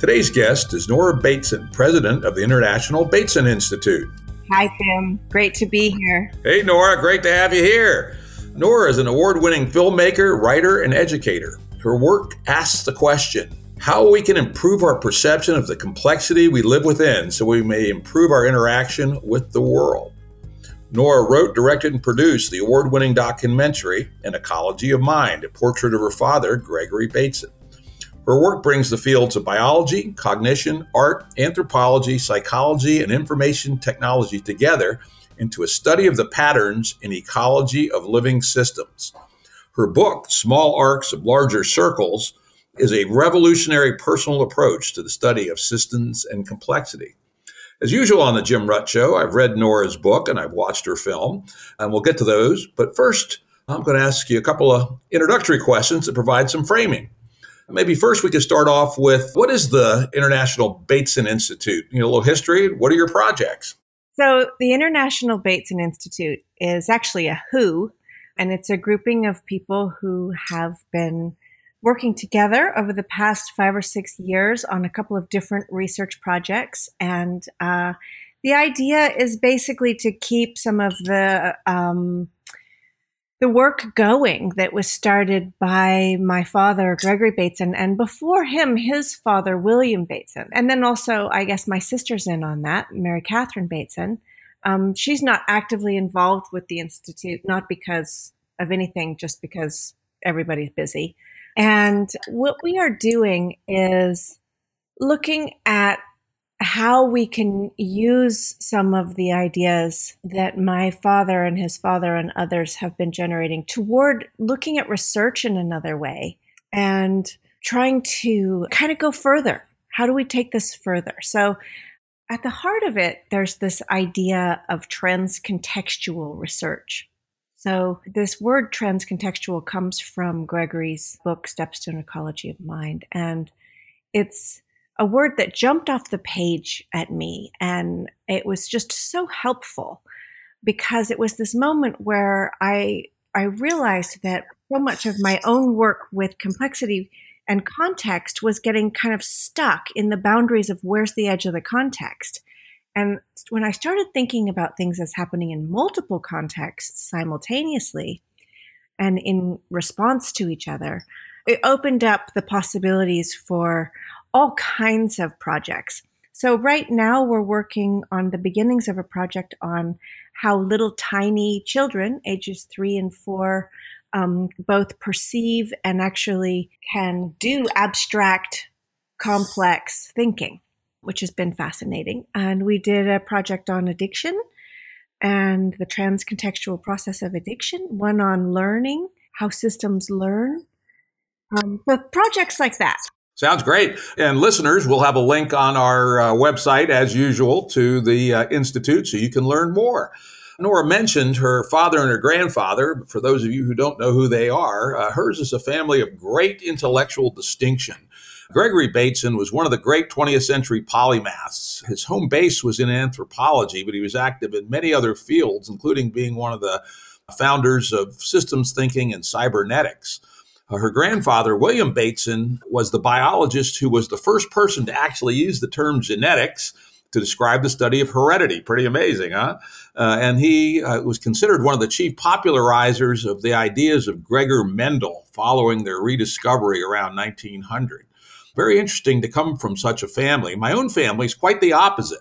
Today's guest is Nora Bateson, president of the International Bateson Institute. Hi, Jim. Great to be here. Hey, Nora. Great to have you here. Nora is an award winning filmmaker, writer, and educator. Her work asks the question how we can improve our perception of the complexity we live within so we may improve our interaction with the world. Nora wrote, directed, and produced the award winning documentary, An Ecology of Mind, a portrait of her father, Gregory Bateson. Her work brings the fields of biology, cognition, art, anthropology, psychology, and information technology together into a study of the patterns in ecology of living systems. Her book, Small Arcs of Larger Circles, is a revolutionary personal approach to the study of systems and complexity. As usual on the Jim Rutt Show, I've read Nora's book and I've watched her film, and we'll get to those. But first, I'm going to ask you a couple of introductory questions that provide some framing. Maybe first we could start off with what is the International Bateson Institute? You know, a little history. What are your projects? So, the International Bateson Institute is actually a WHO, and it's a grouping of people who have been working together over the past five or six years on a couple of different research projects. And uh, the idea is basically to keep some of the um, the work going that was started by my father, Gregory Bateson, and before him, his father, William Bateson. And then also, I guess my sister's in on that, Mary Catherine Bateson. Um, she's not actively involved with the Institute, not because of anything, just because everybody's busy. And what we are doing is looking at how we can use some of the ideas that my father and his father and others have been generating toward looking at research in another way and trying to kind of go further. How do we take this further? So, at the heart of it, there's this idea of transcontextual research. So, this word transcontextual comes from Gregory's book, Steps to an Ecology of Mind. And it's a word that jumped off the page at me. And it was just so helpful because it was this moment where I, I realized that so much of my own work with complexity and context was getting kind of stuck in the boundaries of where's the edge of the context. And when I started thinking about things as happening in multiple contexts simultaneously and in response to each other, it opened up the possibilities for all kinds of projects. So, right now, we're working on the beginnings of a project on how little tiny children, ages three and four, um, both perceive and actually can do abstract, complex thinking, which has been fascinating. And we did a project on addiction and the transcontextual process of addiction, one on learning, how systems learn. Um, projects like that. Sounds great. And listeners, we'll have a link on our uh, website, as usual, to the uh, Institute so you can learn more. Nora mentioned her father and her grandfather. For those of you who don't know who they are, uh, hers is a family of great intellectual distinction. Gregory Bateson was one of the great 20th century polymaths. His home base was in anthropology, but he was active in many other fields, including being one of the founders of systems thinking and cybernetics. Uh, her grandfather, William Bateson, was the biologist who was the first person to actually use the term genetics to describe the study of heredity. Pretty amazing, huh? Uh, and he uh, was considered one of the chief popularizers of the ideas of Gregor Mendel following their rediscovery around 1900. Very interesting to come from such a family. My own family is quite the opposite.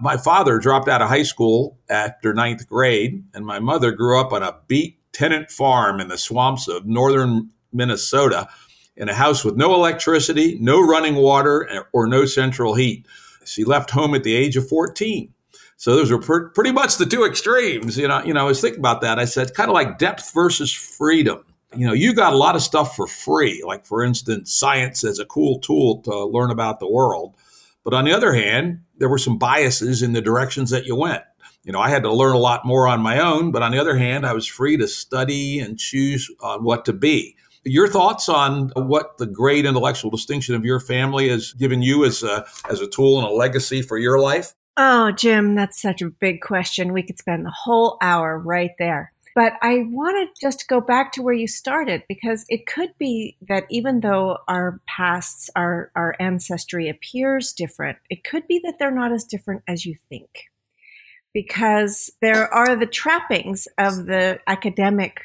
My father dropped out of high school after ninth grade, and my mother grew up on a beet tenant farm in the swamps of northern Minnesota in a house with no electricity, no running water, or no central heat. She left home at the age of 14. So those were per- pretty much the two extremes. You know, you know, I was thinking about that. I said, kind of like depth versus freedom. you know, you got a lot of stuff for free. Like, for instance, science as a cool tool to learn about the world. But on the other hand, there were some biases in the directions that you went. You know, I had to learn a lot more on my own, but on the other hand, I was free to study and choose on what to be. Your thoughts on what the great intellectual distinction of your family has given you as a, as a tool and a legacy for your life? Oh, Jim, that's such a big question. We could spend the whole hour right there. But I want to just go back to where you started because it could be that even though our pasts, our, our ancestry appears different, it could be that they're not as different as you think. Because there are the trappings of the academic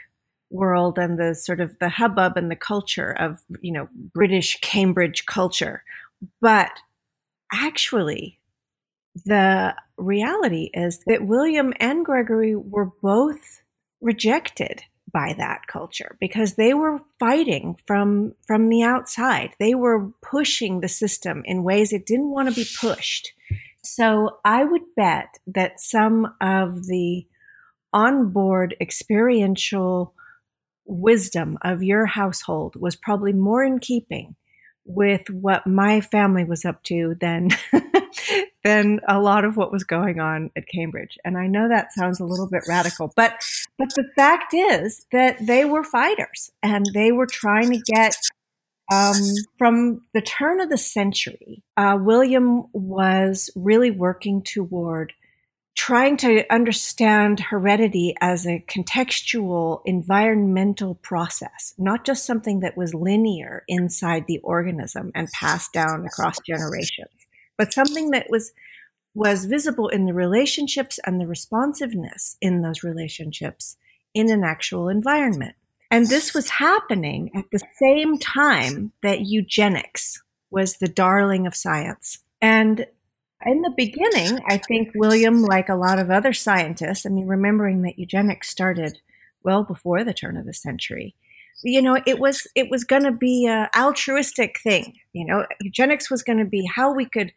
world and the sort of the hubbub and the culture of, you know, British Cambridge culture. But actually, the reality is that William and Gregory were both rejected by that culture because they were fighting from from the outside. They were pushing the system in ways it didn't want to be pushed. So I would bet that some of the onboard experiential wisdom of your household was probably more in keeping with what my family was up to than than a lot of what was going on at Cambridge. And I know that sounds a little bit radical, but but the fact is that they were fighters and they were trying to get um, from the turn of the century. Uh, William was really working toward trying to understand heredity as a contextual environmental process, not just something that was linear inside the organism and passed down across generations, but something that was was visible in the relationships and the responsiveness in those relationships in an actual environment. And this was happening at the same time that eugenics was the darling of science. And in the beginning, I think William, like a lot of other scientists, I mean, remembering that eugenics started well before the turn of the century, you know, it was it was going to be a altruistic thing. You know, eugenics was going to be how we could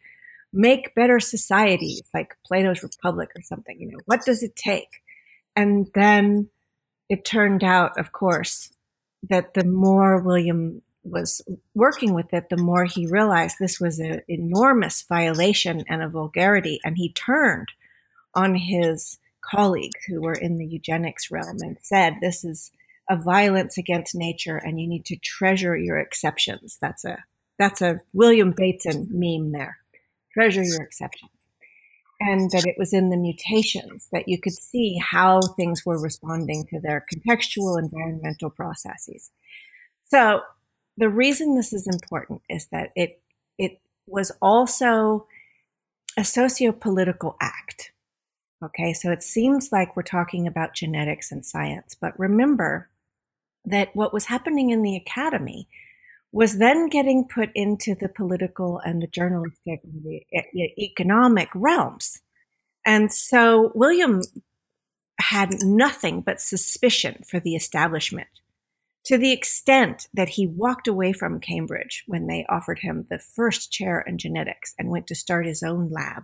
make better societies, like Plato's Republic or something. You know, what does it take? And then it turned out, of course, that the more William was working with it, the more he realized this was an enormous violation and a vulgarity. And he turned on his colleagues who were in the eugenics realm and said, This is a violence against nature and you need to treasure your exceptions. That's a that's a William Bateson meme there. Treasure your exceptions. And that it was in the mutations that you could see how things were responding to their contextual environmental processes. So the reason this is important is that it it was also a socio-political act. Okay, so it seems like we're talking about genetics and science, but remember that what was happening in the academy was then getting put into the political and the journalistic and the economic realms. And so William had nothing but suspicion for the establishment to the extent that he walked away from Cambridge when they offered him the first chair in genetics and went to start his own lab.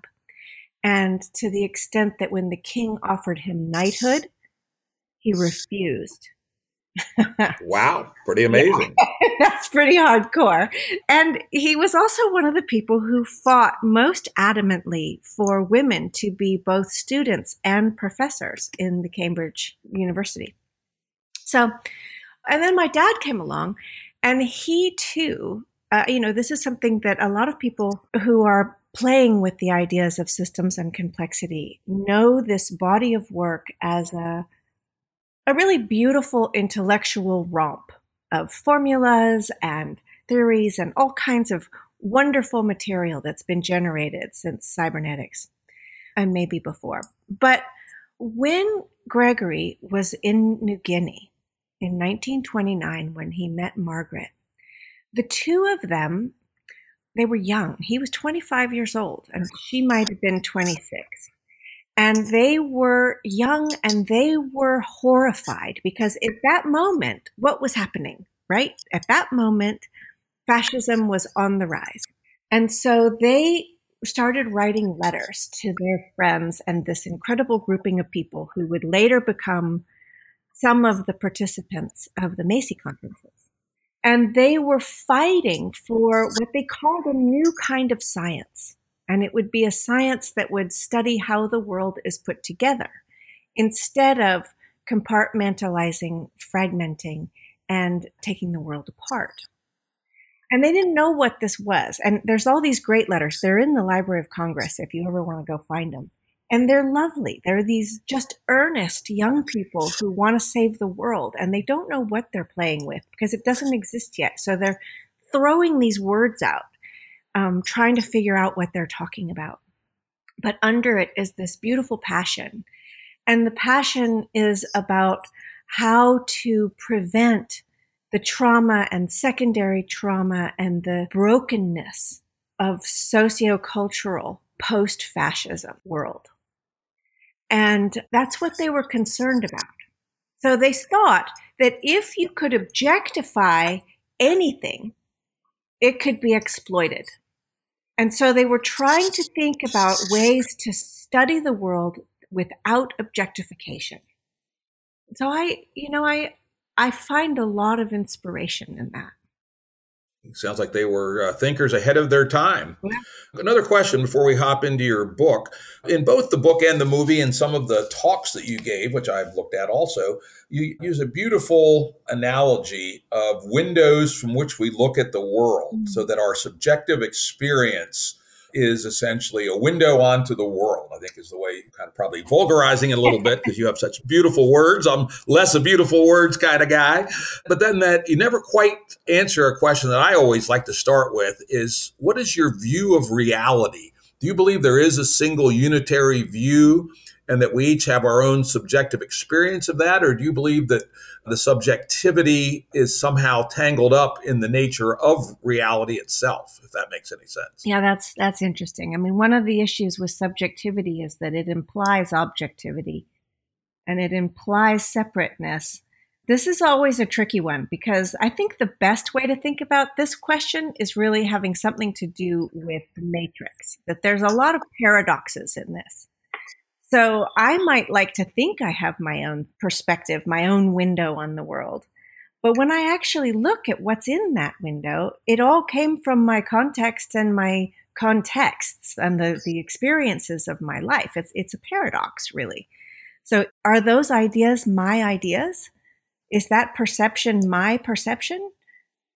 And to the extent that when the king offered him knighthood, he refused. wow, pretty amazing. That's pretty hardcore. And he was also one of the people who fought most adamantly for women to be both students and professors in the Cambridge University. So and then my dad came along, and he too, uh, you know, this is something that a lot of people who are playing with the ideas of systems and complexity know this body of work as a, a really beautiful intellectual romp of formulas and theories and all kinds of wonderful material that's been generated since cybernetics and maybe before. But when Gregory was in New Guinea, in 1929 when he met Margaret. The two of them, they were young. He was 25 years old and she might have been 26. And they were young and they were horrified because at that moment, what was happening, right? At that moment, fascism was on the rise. And so they started writing letters to their friends and this incredible grouping of people who would later become some of the participants of the Macy conferences. And they were fighting for what they called a new kind of science. And it would be a science that would study how the world is put together instead of compartmentalizing, fragmenting, and taking the world apart. And they didn't know what this was. And there's all these great letters. They're in the Library of Congress if you ever want to go find them. And they're lovely. They're these just earnest young people who want to save the world and they don't know what they're playing with because it doesn't exist yet. So they're throwing these words out, um, trying to figure out what they're talking about. But under it is this beautiful passion. And the passion is about how to prevent the trauma and secondary trauma and the brokenness of sociocultural post fascism world. And that's what they were concerned about. So they thought that if you could objectify anything, it could be exploited. And so they were trying to think about ways to study the world without objectification. So I, you know, I I find a lot of inspiration in that. Sounds like they were uh, thinkers ahead of their time. Yeah. Another question before we hop into your book. In both the book and the movie, and some of the talks that you gave, which I've looked at also, you use a beautiful analogy of windows from which we look at the world mm-hmm. so that our subjective experience is essentially a window onto the world, I think is the way kind of probably vulgarizing it a little bit because you have such beautiful words. I'm less a beautiful words kind of guy. But then that you never quite answer a question that I always like to start with is what is your view of reality? Do you believe there is a single unitary view and that we each have our own subjective experience of that? Or do you believe that the subjectivity is somehow tangled up in the nature of reality itself, if that makes any sense. Yeah, that's that's interesting. I mean, one of the issues with subjectivity is that it implies objectivity and it implies separateness. This is always a tricky one because I think the best way to think about this question is really having something to do with the matrix, that there's a lot of paradoxes in this. So I might like to think I have my own perspective, my own window on the world. But when I actually look at what's in that window, it all came from my context and my contexts and the, the experiences of my life. It's, it's a paradox, really. So, are those ideas my ideas? Is that perception my perception?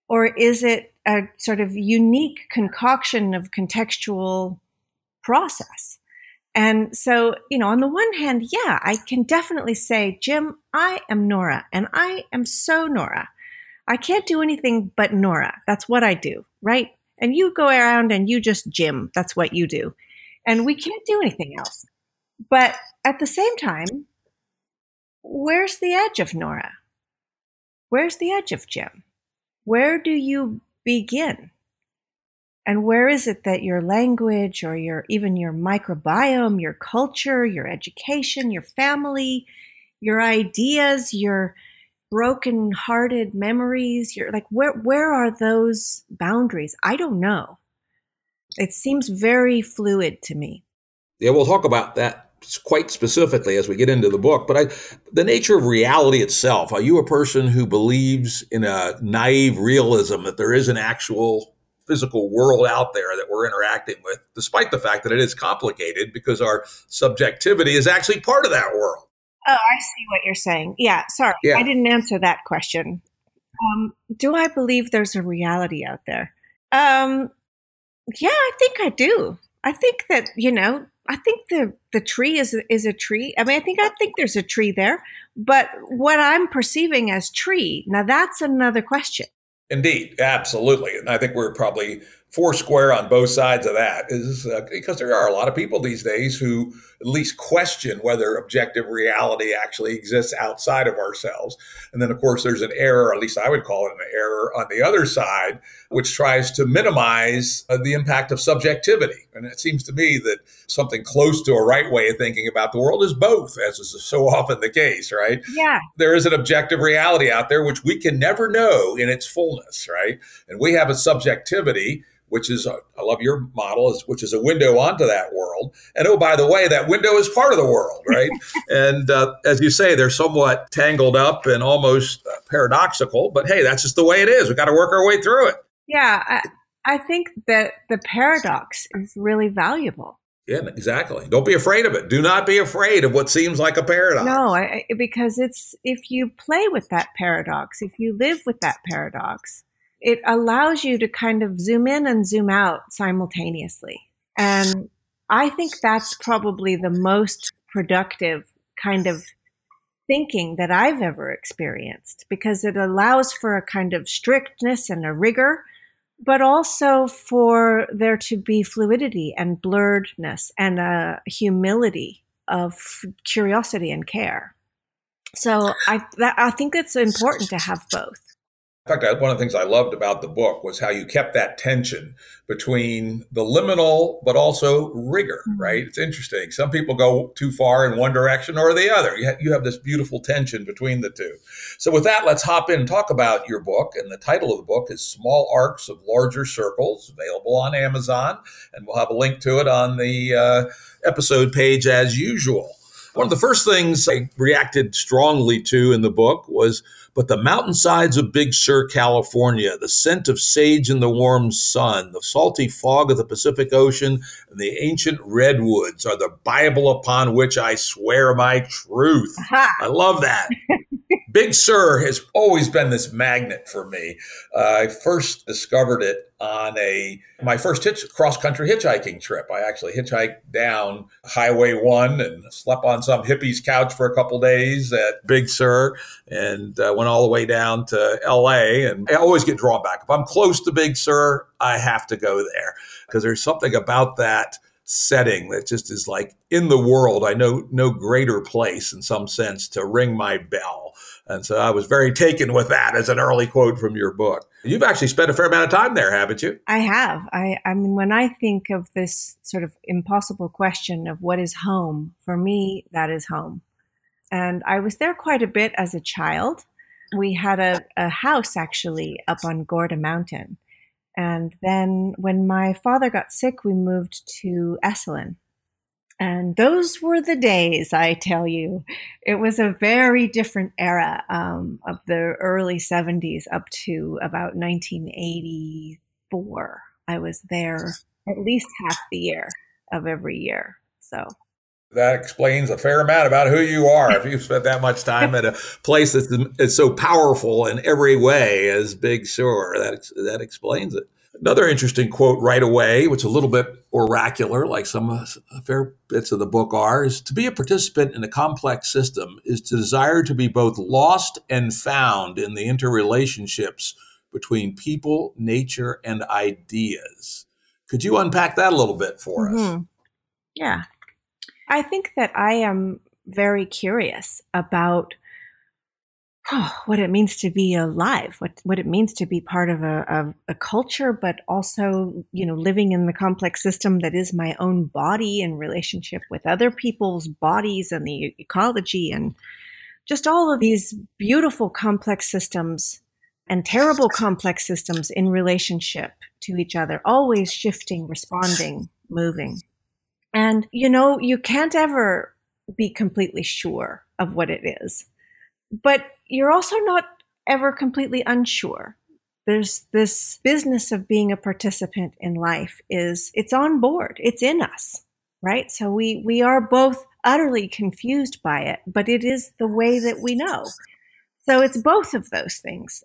Or is it a sort of unique concoction of contextual process? And so, you know, on the one hand, yeah, I can definitely say, Jim, I am Nora and I am so Nora. I can't do anything but Nora. That's what I do, right? And you go around and you just Jim. That's what you do. And we can't do anything else. But at the same time, where's the edge of Nora? Where's the edge of Jim? Where do you begin? And where is it that your language or your even your microbiome, your culture, your education, your family, your ideas, your broken hearted memories, your like where where are those boundaries? I don't know. It seems very fluid to me. Yeah, we'll talk about that quite specifically as we get into the book. But I, the nature of reality itself. Are you a person who believes in a naive realism that there is an actual physical world out there that we're interacting with, despite the fact that it is complicated because our subjectivity is actually part of that world. Oh, I see what you're saying. Yeah, sorry. Yeah. I didn't answer that question. Um, do I believe there's a reality out there? Um, yeah, I think I do. I think that, you know, I think the the tree is is a tree. I mean, I think I think there's a tree there, but what I'm perceiving as tree, now that's another question. Indeed, absolutely. And I think we're probably four square on both sides of that is uh, because there are a lot of people these days who at least question whether objective reality actually exists outside of ourselves. And then, of course, there's an error, at least I would call it an error on the other side, which tries to minimize uh, the impact of subjectivity. And it seems to me that something close to a right way of thinking about the world is both, as is so often the case, right? Yeah. There is an objective reality out there which we can never know in its fullness, right? And we have a subjectivity which is, a, I love your model, is, which is a window onto that world. And oh, by the way, that window is part of the world, right? and uh, as you say, they're somewhat tangled up and almost uh, paradoxical, but hey, that's just the way it is. We've got to work our way through it. Yeah, I, I think that the paradox is really valuable. Yeah, exactly. Don't be afraid of it. Do not be afraid of what seems like a paradox. No, I, because it's if you play with that paradox, if you live with that paradox, it allows you to kind of zoom in and zoom out simultaneously. And I think that's probably the most productive kind of thinking that I've ever experienced because it allows for a kind of strictness and a rigor but also for there to be fluidity and blurredness and a humility of curiosity and care. So I that, I think it's important to have both. In fact, one of the things I loved about the book was how you kept that tension between the liminal but also rigor, mm-hmm. right? It's interesting. Some people go too far in one direction or the other. You, you have this beautiful tension between the two. So, with that, let's hop in and talk about your book. And the title of the book is Small Arcs of Larger Circles, available on Amazon. And we'll have a link to it on the uh, episode page as usual. One of the first things I reacted strongly to in the book was but the mountainsides of Big Sur, California, the scent of sage in the warm sun, the salty fog of the Pacific Ocean, and the ancient redwoods are the Bible upon which I swear my truth. Aha. I love that. Big Sur has always been this magnet for me. Uh, I first discovered it on a my first hitch, cross country hitchhiking trip. I actually hitchhiked down Highway One and slept on some hippie's couch for a couple days at Big Sur, and uh, went all the way down to L.A. And I always get drawn back. If I'm close to Big Sur, I have to go there because there's something about that setting that just is like in the world. I know no greater place in some sense to ring my bell and so I was very taken with that as an early quote from your book. You've actually spent a fair amount of time there, haven't you? I have. I, I mean, when I think of this sort of impossible question of what is home, for me, that is home. And I was there quite a bit as a child. We had a, a house actually up on Gorda Mountain. And then when my father got sick, we moved to Esalen and those were the days, I tell you. It was a very different era um, of the early 70s up to about 1984. I was there at least half the year of every year. So that explains a fair amount about who you are. if you've spent that much time at a place that's so powerful in every way as Big Sur, that that explains it. Another interesting quote right away, which is a little bit oracular, like some uh, fair bits of the book are, is to be a participant in a complex system is to desire to be both lost and found in the interrelationships between people, nature, and ideas. Could you unpack that a little bit for mm-hmm. us? Yeah. I think that I am very curious about oh, what it means to be alive, what what it means to be part of a, a, a, culture, but also you know living in the complex system that is my own body in relationship with other people's bodies and the ecology and just all of these beautiful complex systems and terrible complex systems in relationship to each other, always shifting, responding, moving. And you know, you can't ever be completely sure of what it is. But you're also not ever completely unsure. There's this business of being a participant in life is it's on board. It's in us, right? So we we are both utterly confused by it, but it is the way that we know. So it's both of those things.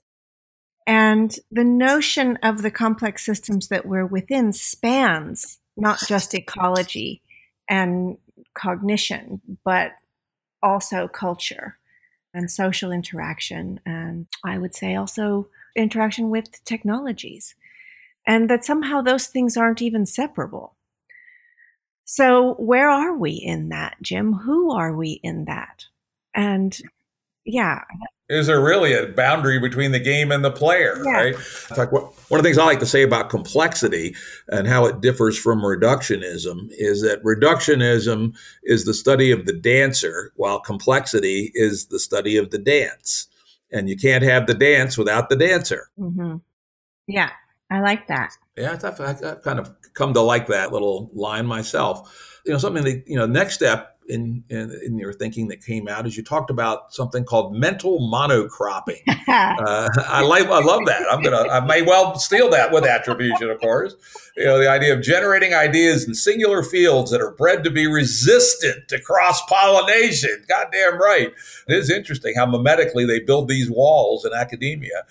And the notion of the complex systems that we're within spans not just ecology and cognition, but also culture and social interaction, and I would say also interaction with technologies, and that somehow those things aren't even separable. So, where are we in that, Jim? Who are we in that? And yeah, is there really a boundary between the game and the player, yeah. right? Like one of the things I like to say about complexity and how it differs from reductionism is that reductionism is the study of the dancer, while complexity is the study of the dance. And you can't have the dance without the dancer. Mm-hmm. Yeah, I like that. Yeah, I've, I've kind of come to like that little line myself. You know, something that, you know, next step in, in, in your thinking that came out is you talked about something called mental monocropping. uh, I like, I love that. I'm gonna, I may well steal that with attribution, of course. You know, the idea of generating ideas in singular fields that are bred to be resistant to cross pollination. Goddamn right. It is interesting how mimetically they build these walls in academia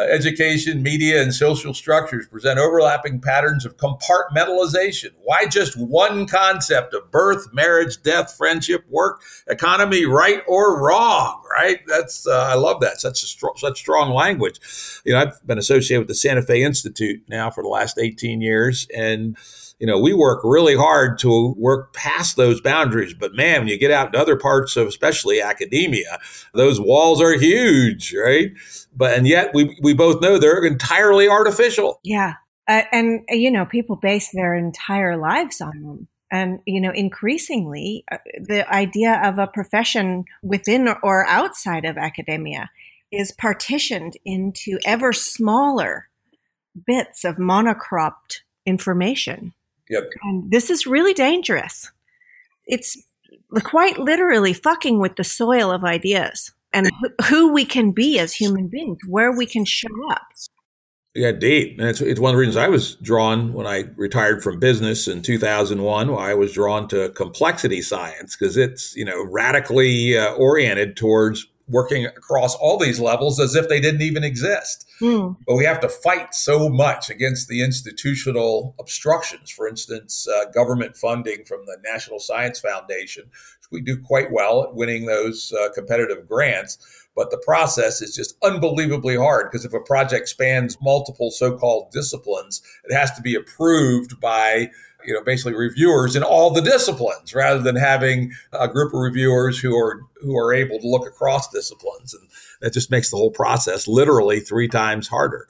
education, media, and social structures present overlapping patterns of compartmentalization. Why just one concept of birth, marriage, death, friendship, work, economy, right or wrong? Right? That's uh, I love that. Such a str- such strong language. You know, I've been associated with the Santa Fe Institute now for the last 18 years, and you know, we work really hard to work past those boundaries. But man, when you get out to other parts of, especially academia, those walls are huge, right? But and yet we we both know they're entirely artificial. Yeah, uh, and uh, you know, people base their entire lives on them. And you know, increasingly, uh, the idea of a profession within or outside of academia is partitioned into ever smaller bits of monocropped information. Yep. And this is really dangerous. It's quite literally fucking with the soil of ideas and who we can be as human beings, where we can show up. Yeah, indeed. And it's, it's one of the reasons I was drawn when I retired from business in 2001. I was drawn to complexity science because it's, you know, radically uh, oriented towards working across all these levels as if they didn't even exist. Mm. But we have to fight so much against the institutional obstructions. For instance, uh, government funding from the National Science Foundation. We do quite well at winning those uh, competitive grants. But the process is just unbelievably hard because if a project spans multiple so called disciplines, it has to be approved by you know basically reviewers in all the disciplines rather than having a group of reviewers who are who are able to look across disciplines. And that just makes the whole process literally three times harder.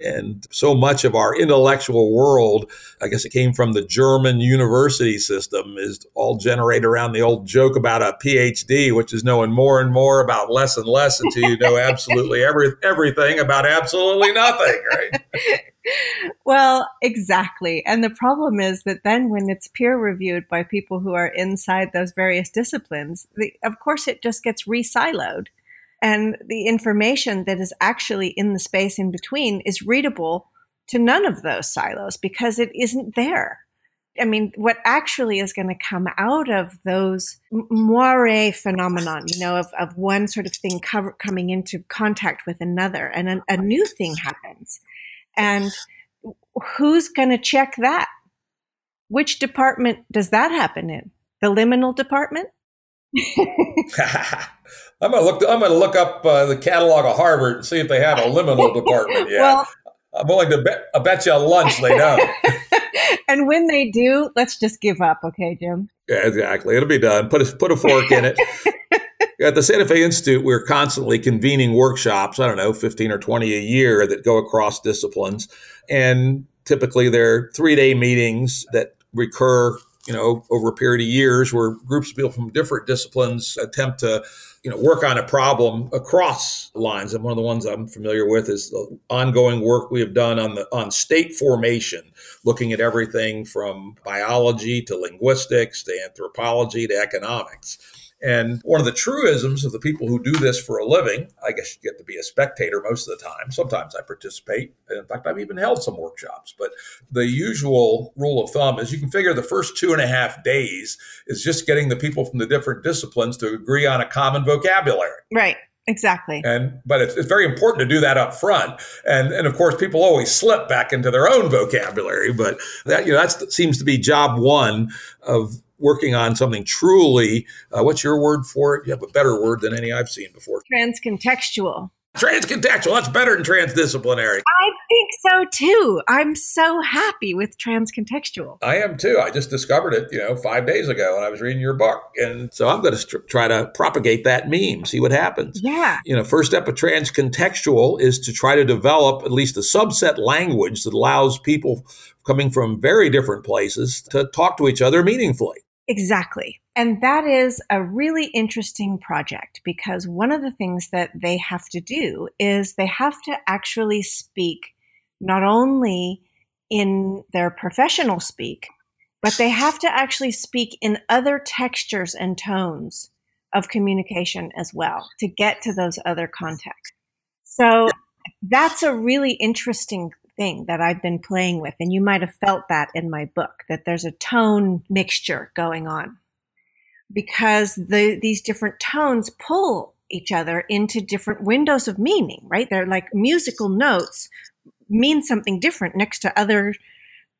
And so much of our intellectual world i guess it came from the german university system is all generated around the old joke about a phd which is knowing more and more about less and less until you know absolutely every, everything about absolutely nothing right well, exactly. And the problem is that then when it's peer reviewed by people who are inside those various disciplines, the, of course it just gets re-siloed. And the information that is actually in the space in between is readable to none of those silos because it isn't there. I mean, what actually is going to come out of those moire phenomenon, you know, of, of one sort of thing cover, coming into contact with another, and a, a new thing happens. And who's going to check that? Which department does that happen in? The liminal department? I'm gonna look. I'm gonna look up uh, the catalog of Harvard and see if they have a liminal department yet. Well, I'm willing to bet. I bet you a lunch they don't. and when they do, let's just give up, okay, Jim? Yeah, exactly. It'll be done. Put a put a fork in it. At the Santa Fe Institute, we're constantly convening workshops, I don't know, 15 or 20 a year that go across disciplines. And typically they're three day meetings that recur, you know, over a period of years where groups of people from different disciplines attempt to, you know, work on a problem across lines. And one of the ones I'm familiar with is the ongoing work we have done on the on state formation, looking at everything from biology to linguistics to anthropology to economics. And one of the truisms of the people who do this for a living, I guess you get to be a spectator most of the time. Sometimes I participate. In fact, I've even held some workshops. But the usual rule of thumb is you can figure the first two and a half days is just getting the people from the different disciplines to agree on a common vocabulary. Right. Exactly. And but it's, it's very important to do that up front. And and of course people always slip back into their own vocabulary, but that you know that seems to be job one of working on something truly, uh, what's your word for it? You have a better word than any I've seen before. Transcontextual. Transcontextual. That's better than transdisciplinary. I think so too. I'm so happy with transcontextual. I am too. I just discovered it, you know, five days ago when I was reading your book. And so I'm going to try to propagate that meme, see what happens. Yeah. You know, first step of transcontextual is to try to develop at least a subset language that allows people coming from very different places to talk to each other meaningfully. Exactly. And that is a really interesting project because one of the things that they have to do is they have to actually speak not only in their professional speak, but they have to actually speak in other textures and tones of communication as well to get to those other contexts. So that's a really interesting thing that I've been playing with. And you might have felt that in my book, that there's a tone mixture going on because the, these different tones pull each other into different windows of meaning, right? They're like musical notes mean something different next to other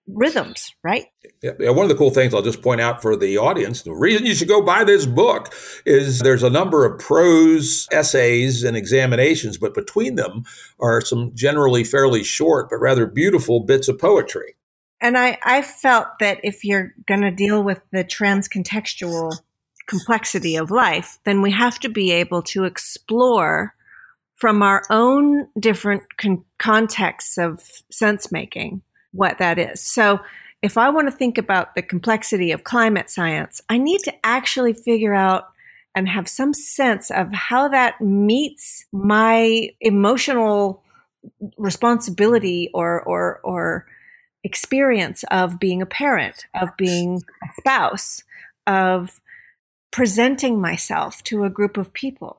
rhythms, right? Yeah, one of the cool things I'll just point out for the audience the reason you should go buy this book is there's a number of prose essays and examinations, but between them are some generally fairly short but rather beautiful bits of poetry. And I, I felt that if you're going to deal with the transcontextual complexity of life, then we have to be able to explore from our own different con- contexts of sense making what that is. So, if I want to think about the complexity of climate science, I need to actually figure out and have some sense of how that meets my emotional responsibility or or or experience of being a parent, of being a spouse, of presenting myself to a group of people.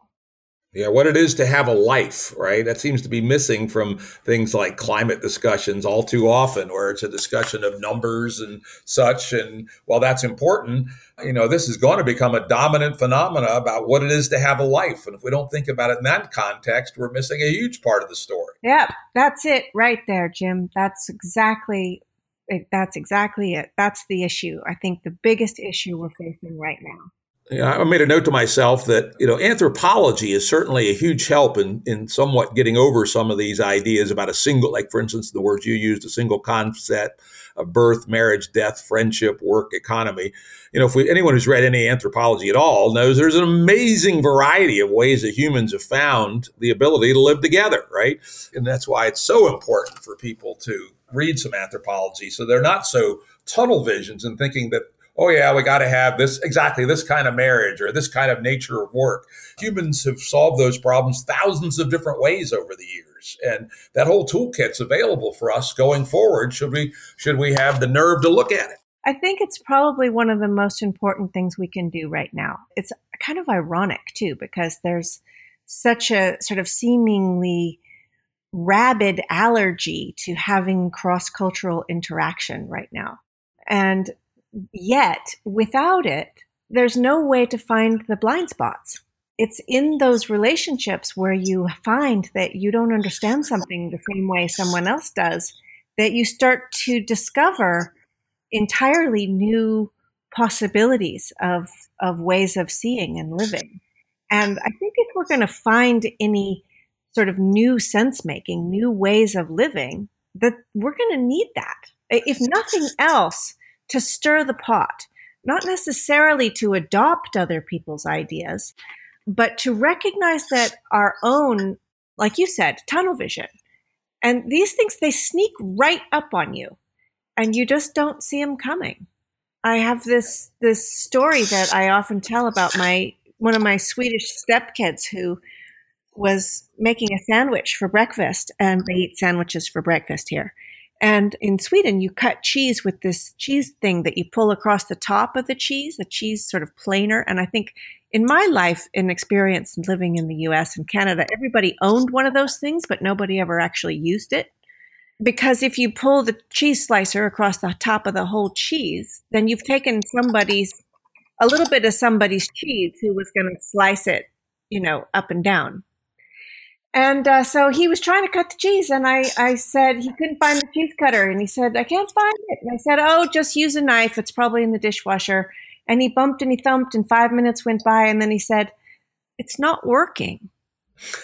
Yeah, what it is to have a life, right? That seems to be missing from things like climate discussions all too often, where it's a discussion of numbers and such. And while that's important, you know, this is going to become a dominant phenomena about what it is to have a life. And if we don't think about it in that context, we're missing a huge part of the story. Yeah, that's it right there, Jim. That's exactly eh, that's exactly it. That's the issue. I think the biggest issue we're facing right now. Yeah, I made a note to myself that you know anthropology is certainly a huge help in in somewhat getting over some of these ideas about a single, like for instance, the words you used, a single concept of birth, marriage, death, friendship, work, economy. You know, if we, anyone who's read any anthropology at all knows there's an amazing variety of ways that humans have found the ability to live together, right? And that's why it's so important for people to read some anthropology so they're not so tunnel visions and thinking that oh yeah, we got to have this exactly this kind of marriage or this kind of nature of work. Humans have solved those problems thousands of different ways over the years, and that whole toolkit's available for us going forward. Should we should we have the nerve to look at it? I think it's probably one of the most important things we can do right now. It's kind of ironic too because there's such a sort of seemingly rabid allergy to having cross cultural interaction right now. And Yet, without it, there's no way to find the blind spots. It's in those relationships where you find that you don't understand something the same way someone else does that you start to discover entirely new possibilities of, of ways of seeing and living. And I think if we're going to find any sort of new sense making, new ways of living, that we're going to need that. If nothing else, to stir the pot, not necessarily to adopt other people's ideas, but to recognize that our own, like you said, tunnel vision. And these things, they sneak right up on you and you just don't see them coming. I have this, this story that I often tell about my, one of my Swedish stepkids who was making a sandwich for breakfast and they eat sandwiches for breakfast here. And in Sweden, you cut cheese with this cheese thing that you pull across the top of the cheese, the cheese sort of planer. And I think in my life and experience living in the US and Canada, everybody owned one of those things, but nobody ever actually used it. Because if you pull the cheese slicer across the top of the whole cheese, then you've taken somebody's, a little bit of somebody's cheese who was going to slice it, you know, up and down. And uh, so he was trying to cut the cheese, and I, I said he couldn't find the cheese cutter, and he said I can't find it. And I said, oh, just use a knife. It's probably in the dishwasher. And he bumped and he thumped, and five minutes went by, and then he said, it's not working.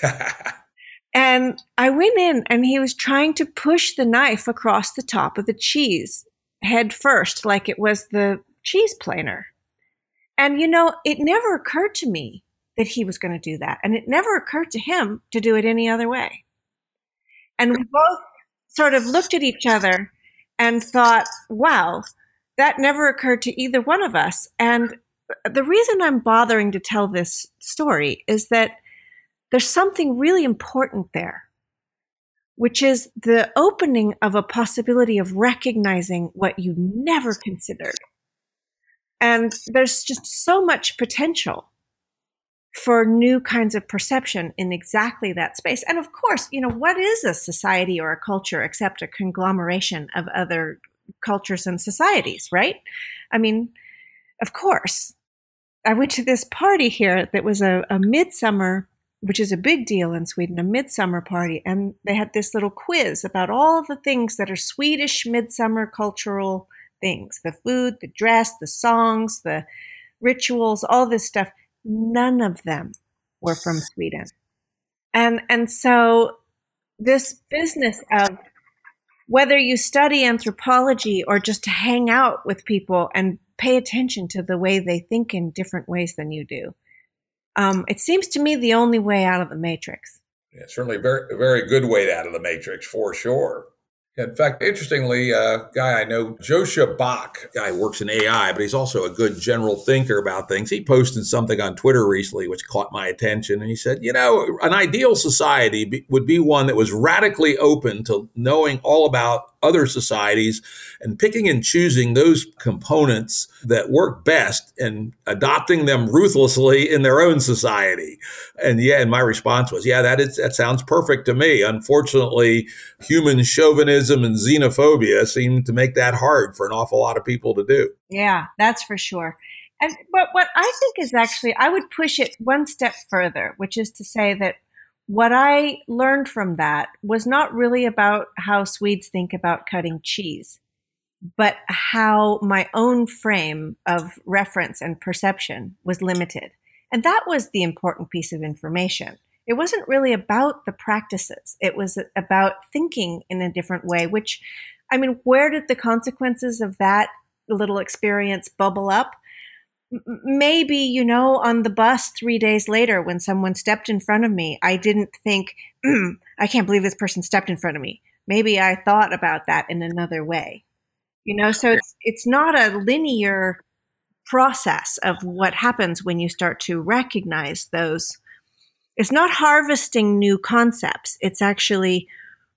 and I went in, and he was trying to push the knife across the top of the cheese head first, like it was the cheese planer. And you know, it never occurred to me that he was going to do that. And it never occurred to him to do it any other way. And we both sort of looked at each other and thought, wow, that never occurred to either one of us. And the reason I'm bothering to tell this story is that there's something really important there. which is the opening of a possibility of recognizing what you never considered. And there's just so much potential for new kinds of perception in exactly that space. And of course, you know, what is a society or a culture except a conglomeration of other cultures and societies, right? I mean, of course. I went to this party here that was a, a midsummer, which is a big deal in Sweden, a midsummer party. And they had this little quiz about all the things that are Swedish midsummer cultural things the food, the dress, the songs, the rituals, all this stuff. None of them were from Sweden. And, and so this business of whether you study anthropology or just to hang out with people and pay attention to the way they think in different ways than you do. Um, it seems to me the only way out of the matrix. Yeah, certainly very, very good way out of the matrix for sure. In fact, interestingly, a guy I know, Joscha Bach, guy works in AI, but he's also a good general thinker about things. He posted something on Twitter recently which caught my attention. And he said, you know, an ideal society be, would be one that was radically open to knowing all about other societies and picking and choosing those components that work best and adopting them ruthlessly in their own society. And yeah, and my response was, yeah, that is that sounds perfect to me. Unfortunately, human chauvinism and xenophobia seem to make that hard for an awful lot of people to do. Yeah, that's for sure. And but what I think is actually I would push it one step further, which is to say that what I learned from that was not really about how Swedes think about cutting cheese, but how my own frame of reference and perception was limited. And that was the important piece of information. It wasn't really about the practices, it was about thinking in a different way, which, I mean, where did the consequences of that little experience bubble up? Maybe you know on the bus three days later when someone stepped in front of me i didn't think mm, i can't believe this person stepped in front of me. Maybe i thought about that in another way. You know so it's it's not a linear process of what happens when you start to recognize those. It's not harvesting new concepts. It's actually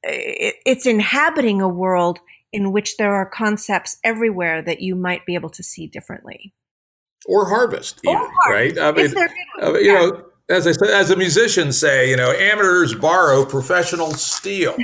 it's inhabiting a world in which there are concepts everywhere that you might be able to see differently or harvest, even, or right? I mean, I mean uh, you know, as I said, as a musician say, you know, amateurs borrow, professionals steal.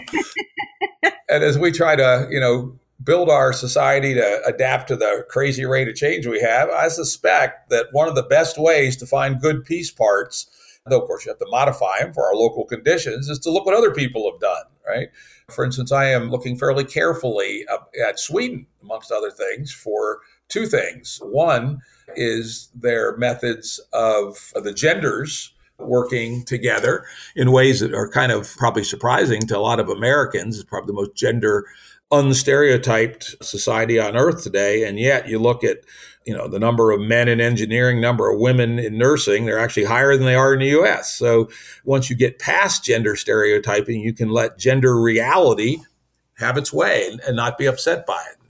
and as we try to, you know, build our society to adapt to the crazy rate of change we have, I suspect that one of the best ways to find good piece parts, though of course you have to modify them for our local conditions, is to look what other people have done, right? For instance, I am looking fairly carefully at Sweden, amongst other things, for two things. One, is their methods of uh, the genders working together in ways that are kind of probably surprising to a lot of Americans. It's probably the most gender unstereotyped society on earth today. And yet you look at, you know, the number of men in engineering, number of women in nursing, they're actually higher than they are in the US. So once you get past gender stereotyping, you can let gender reality have its way and not be upset by it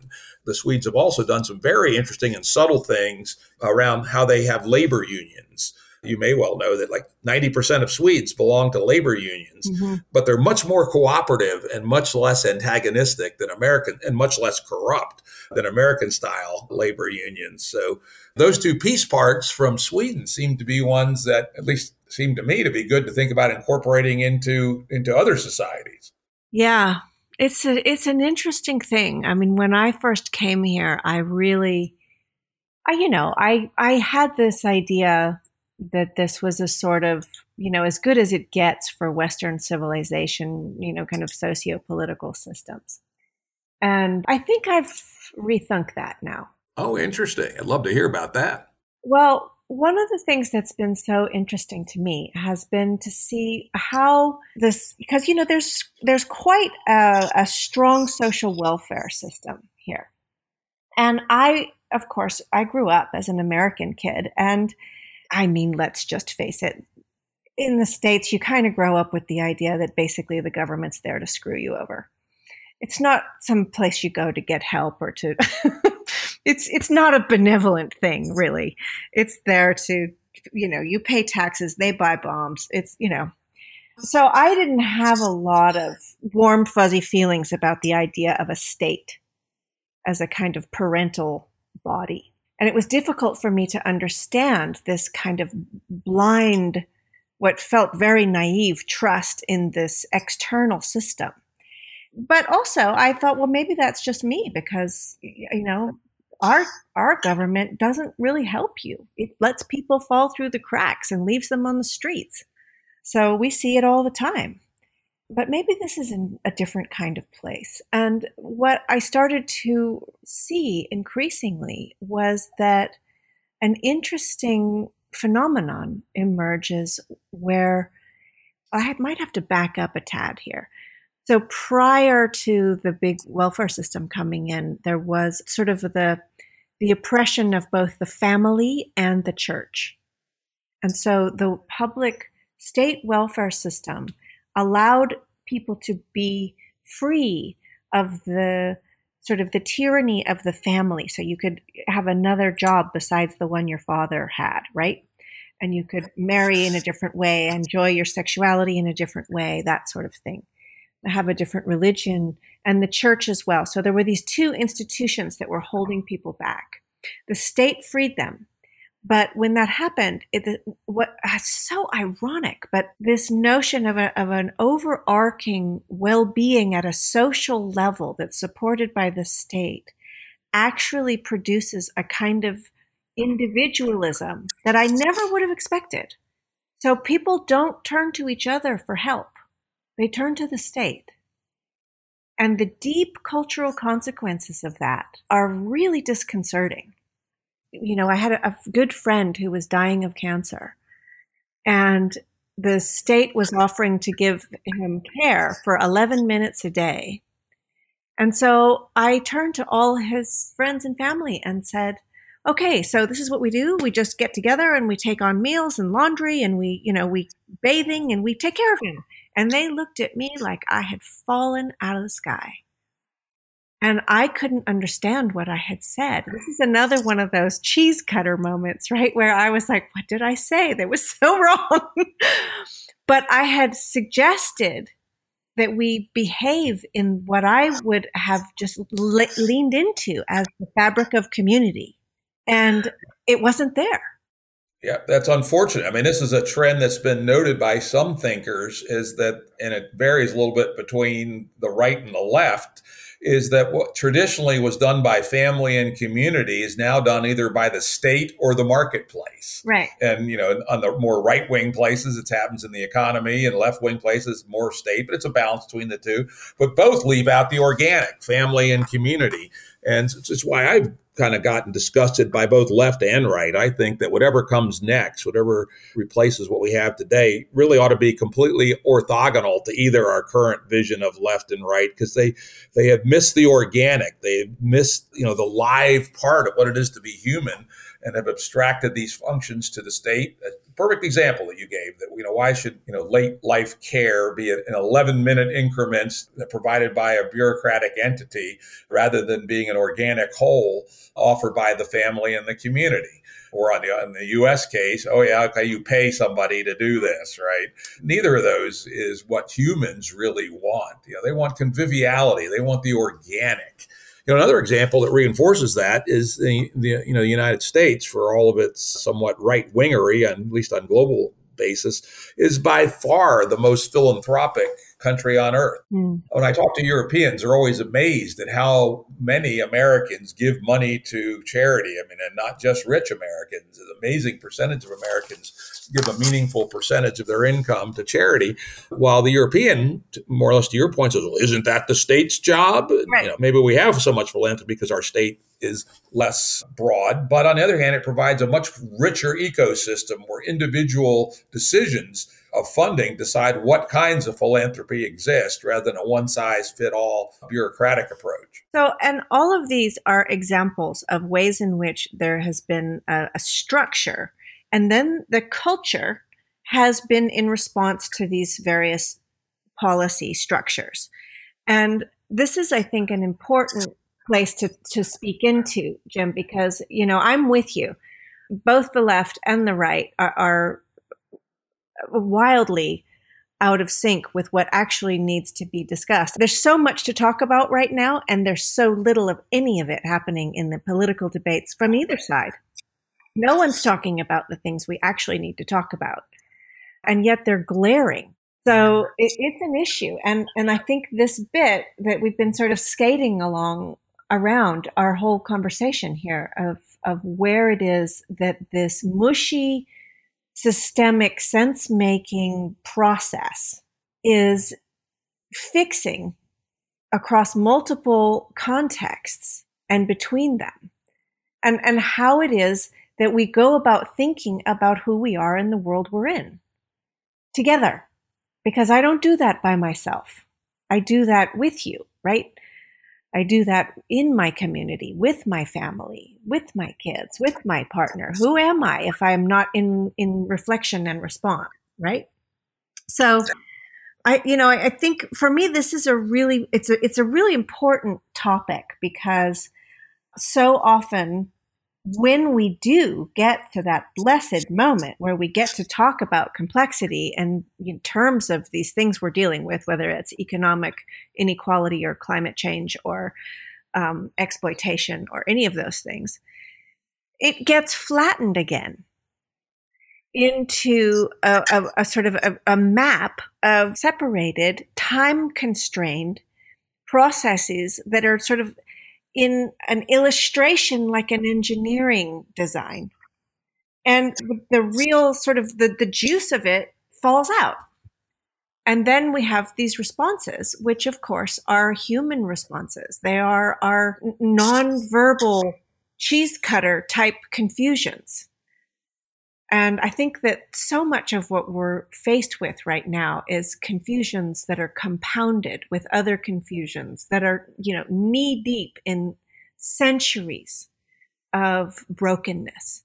the Swedes have also done some very interesting and subtle things around how they have labor unions. You may well know that like 90% of Swedes belong to labor unions, mm-hmm. but they're much more cooperative and much less antagonistic than American and much less corrupt than American style labor unions. So those two piece parts from Sweden seem to be ones that at least seem to me to be good to think about incorporating into into other societies. Yeah, it's a, it's an interesting thing. I mean, when I first came here, I really, I you know, I I had this idea that this was a sort of you know as good as it gets for Western civilization, you know, kind of socio-political systems, and I think I've rethunk that now. Oh, interesting! I'd love to hear about that. Well, one of the things that's been so interesting to me has been to see how this because you know there's there's quite a, a strong social welfare system here. And i of course i grew up as an american kid and i mean let's just face it in the states you kind of grow up with the idea that basically the government's there to screw you over. It's not some place you go to get help or to it's it's not a benevolent thing really it's there to you know you pay taxes they buy bombs it's you know So I didn't have a lot of warm, fuzzy feelings about the idea of a state as a kind of parental body. And it was difficult for me to understand this kind of blind, what felt very naive trust in this external system. But also, I thought, well, maybe that's just me because, you know, our our government doesn't really help you. It lets people fall through the cracks and leaves them on the streets. So we see it all the time but maybe this is in a different kind of place. And what I started to see increasingly was that an interesting phenomenon emerges where I might have to back up a tad here. So prior to the big welfare system coming in, there was sort of the the oppression of both the family and the church. And so the public state welfare system allowed people to be free of the sort of the tyranny of the family. So you could have another job besides the one your father had, right? And you could marry in a different way, enjoy your sexuality in a different way, that sort of thing. Have a different religion and the church as well. So there were these two institutions that were holding people back. The state freed them but when that happened, it what uh, so ironic. But this notion of, a, of an overarching well-being at a social level that's supported by the state actually produces a kind of individualism that I never would have expected. So people don't turn to each other for help; they turn to the state. And the deep cultural consequences of that are really disconcerting you know, I had a, good friend who was dying of cancer, and the state was offering to give him care for 11 minutes a day. And so I turned to all his friends and family and said, okay, so this is what we do. We just get together and we take on meals and laundry and we, you know, we bathing and we take care of him. And they looked at me like I had fallen out of the sky. And I couldn't understand what I had said. This is another one of those cheese cutter moments, right? Where I was like, what did I say? That was so wrong. but I had suggested that we behave in what I would have just le- leaned into as the fabric of community. And it wasn't there. Yeah, that's unfortunate. I mean, this is a trend that's been noted by some thinkers is that, and it varies a little bit between the right and the left, is that what traditionally was done by family and community is now done either by the state or the marketplace. Right. And, you know, on the more right wing places, it happens in the economy, and left wing places, more state, but it's a balance between the two. But both leave out the organic, family and community. And it's why I've kind of gotten disgusted by both left and right. I think that whatever comes next, whatever replaces what we have today, really ought to be completely orthogonal to either our current vision of left and right because they they have missed the organic, they've missed you know the live part of what it is to be human, and have abstracted these functions to the state perfect example that you gave that you know why should you know late life care be an 11 minute increments provided by a bureaucratic entity rather than being an organic whole offered by the family and the community or on the, the US case, oh yeah, okay, you pay somebody to do this, right? Neither of those is what humans really want. You know, they want conviviality, they want the organic. You know, another example that reinforces that is the, the you know the United States, for all of its somewhat right wingery, at least on global basis, is by far the most philanthropic country on earth. Mm. When I talk to Europeans, they're always amazed at how many Americans give money to charity. I mean, and not just rich Americans, an amazing percentage of Americans give a meaningful percentage of their income to charity, while the European, more or less to your point, says, well, isn't that the state's job? Right. You know, maybe we have so much philanthropy because our state is less broad. But on the other hand, it provides a much richer ecosystem where individual decisions of funding decide what kinds of philanthropy exist rather than a one size fit all bureaucratic approach. So, and all of these are examples of ways in which there has been a, a structure and then the culture has been in response to these various policy structures. And this is, I think, an important place to, to speak into, Jim, because, you know, I'm with you. Both the left and the right are, are wildly out of sync with what actually needs to be discussed. There's so much to talk about right now, and there's so little of any of it happening in the political debates from either side. No one's talking about the things we actually need to talk about, and yet they're glaring. So it, it's an issue, and and I think this bit that we've been sort of skating along around our whole conversation here of of where it is that this mushy systemic sense making process is fixing across multiple contexts and between them. And and how it is that we go about thinking about who we are in the world we're in together. Because i don't do that by myself. I do that with you right I do that in my community, with my family, with my kids, with my partner. Who am I if I'm not in in reflection and response, right? So I you know, I, I think for me this is a really it's a it's a really important topic because so often when we do get to that blessed moment where we get to talk about complexity and in terms of these things we're dealing with, whether it's economic inequality or climate change or um, exploitation or any of those things, it gets flattened again into a, a, a sort of a, a map of separated, time constrained processes that are sort of in an illustration like an engineering design. And the real sort of the, the juice of it falls out. And then we have these responses, which of course are human responses. They are our nonverbal cheese cutter type confusions. And I think that so much of what we're faced with right now is confusions that are compounded with other confusions that are, you know, knee deep in centuries of brokenness.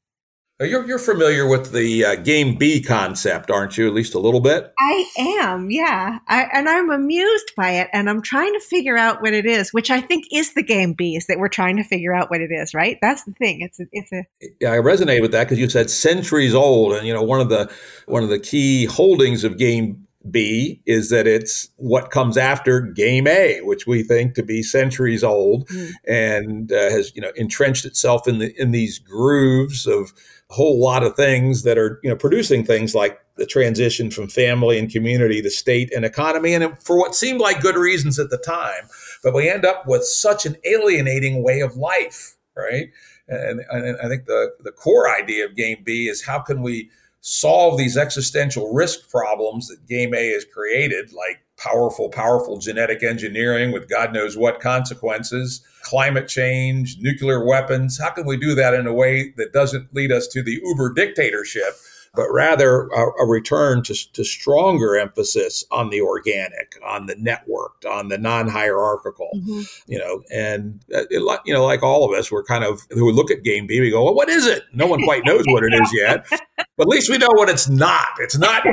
You're, you're familiar with the uh, game B concept, aren't you? At least a little bit. I am, yeah. I, and I'm amused by it, and I'm trying to figure out what it is, which I think is the game B. Is that we're trying to figure out what it is, right? That's the thing. It's a, it's a. Yeah, I resonate with that because you said centuries old, and you know one of the one of the key holdings of game B is that it's what comes after game A, which we think to be centuries old, mm. and uh, has you know entrenched itself in the in these grooves of a whole lot of things that are you know producing things like the transition from family and community to state and economy and for what seemed like good reasons at the time but we end up with such an alienating way of life right? And, and i think the the core idea of game b is how can we solve these existential risk problems that game a has created like powerful, powerful genetic engineering with God knows what consequences, climate change, nuclear weapons. How can we do that in a way that doesn't lead us to the uber dictatorship but rather a, a return to, to stronger emphasis on the organic, on the networked, on the non-hierarchical, mm-hmm. you know, and it, you know, like all of us, we're kind of who look at Game B, we go, well, what is it? No one quite knows what it is yet, but at least we know what it's not. It's not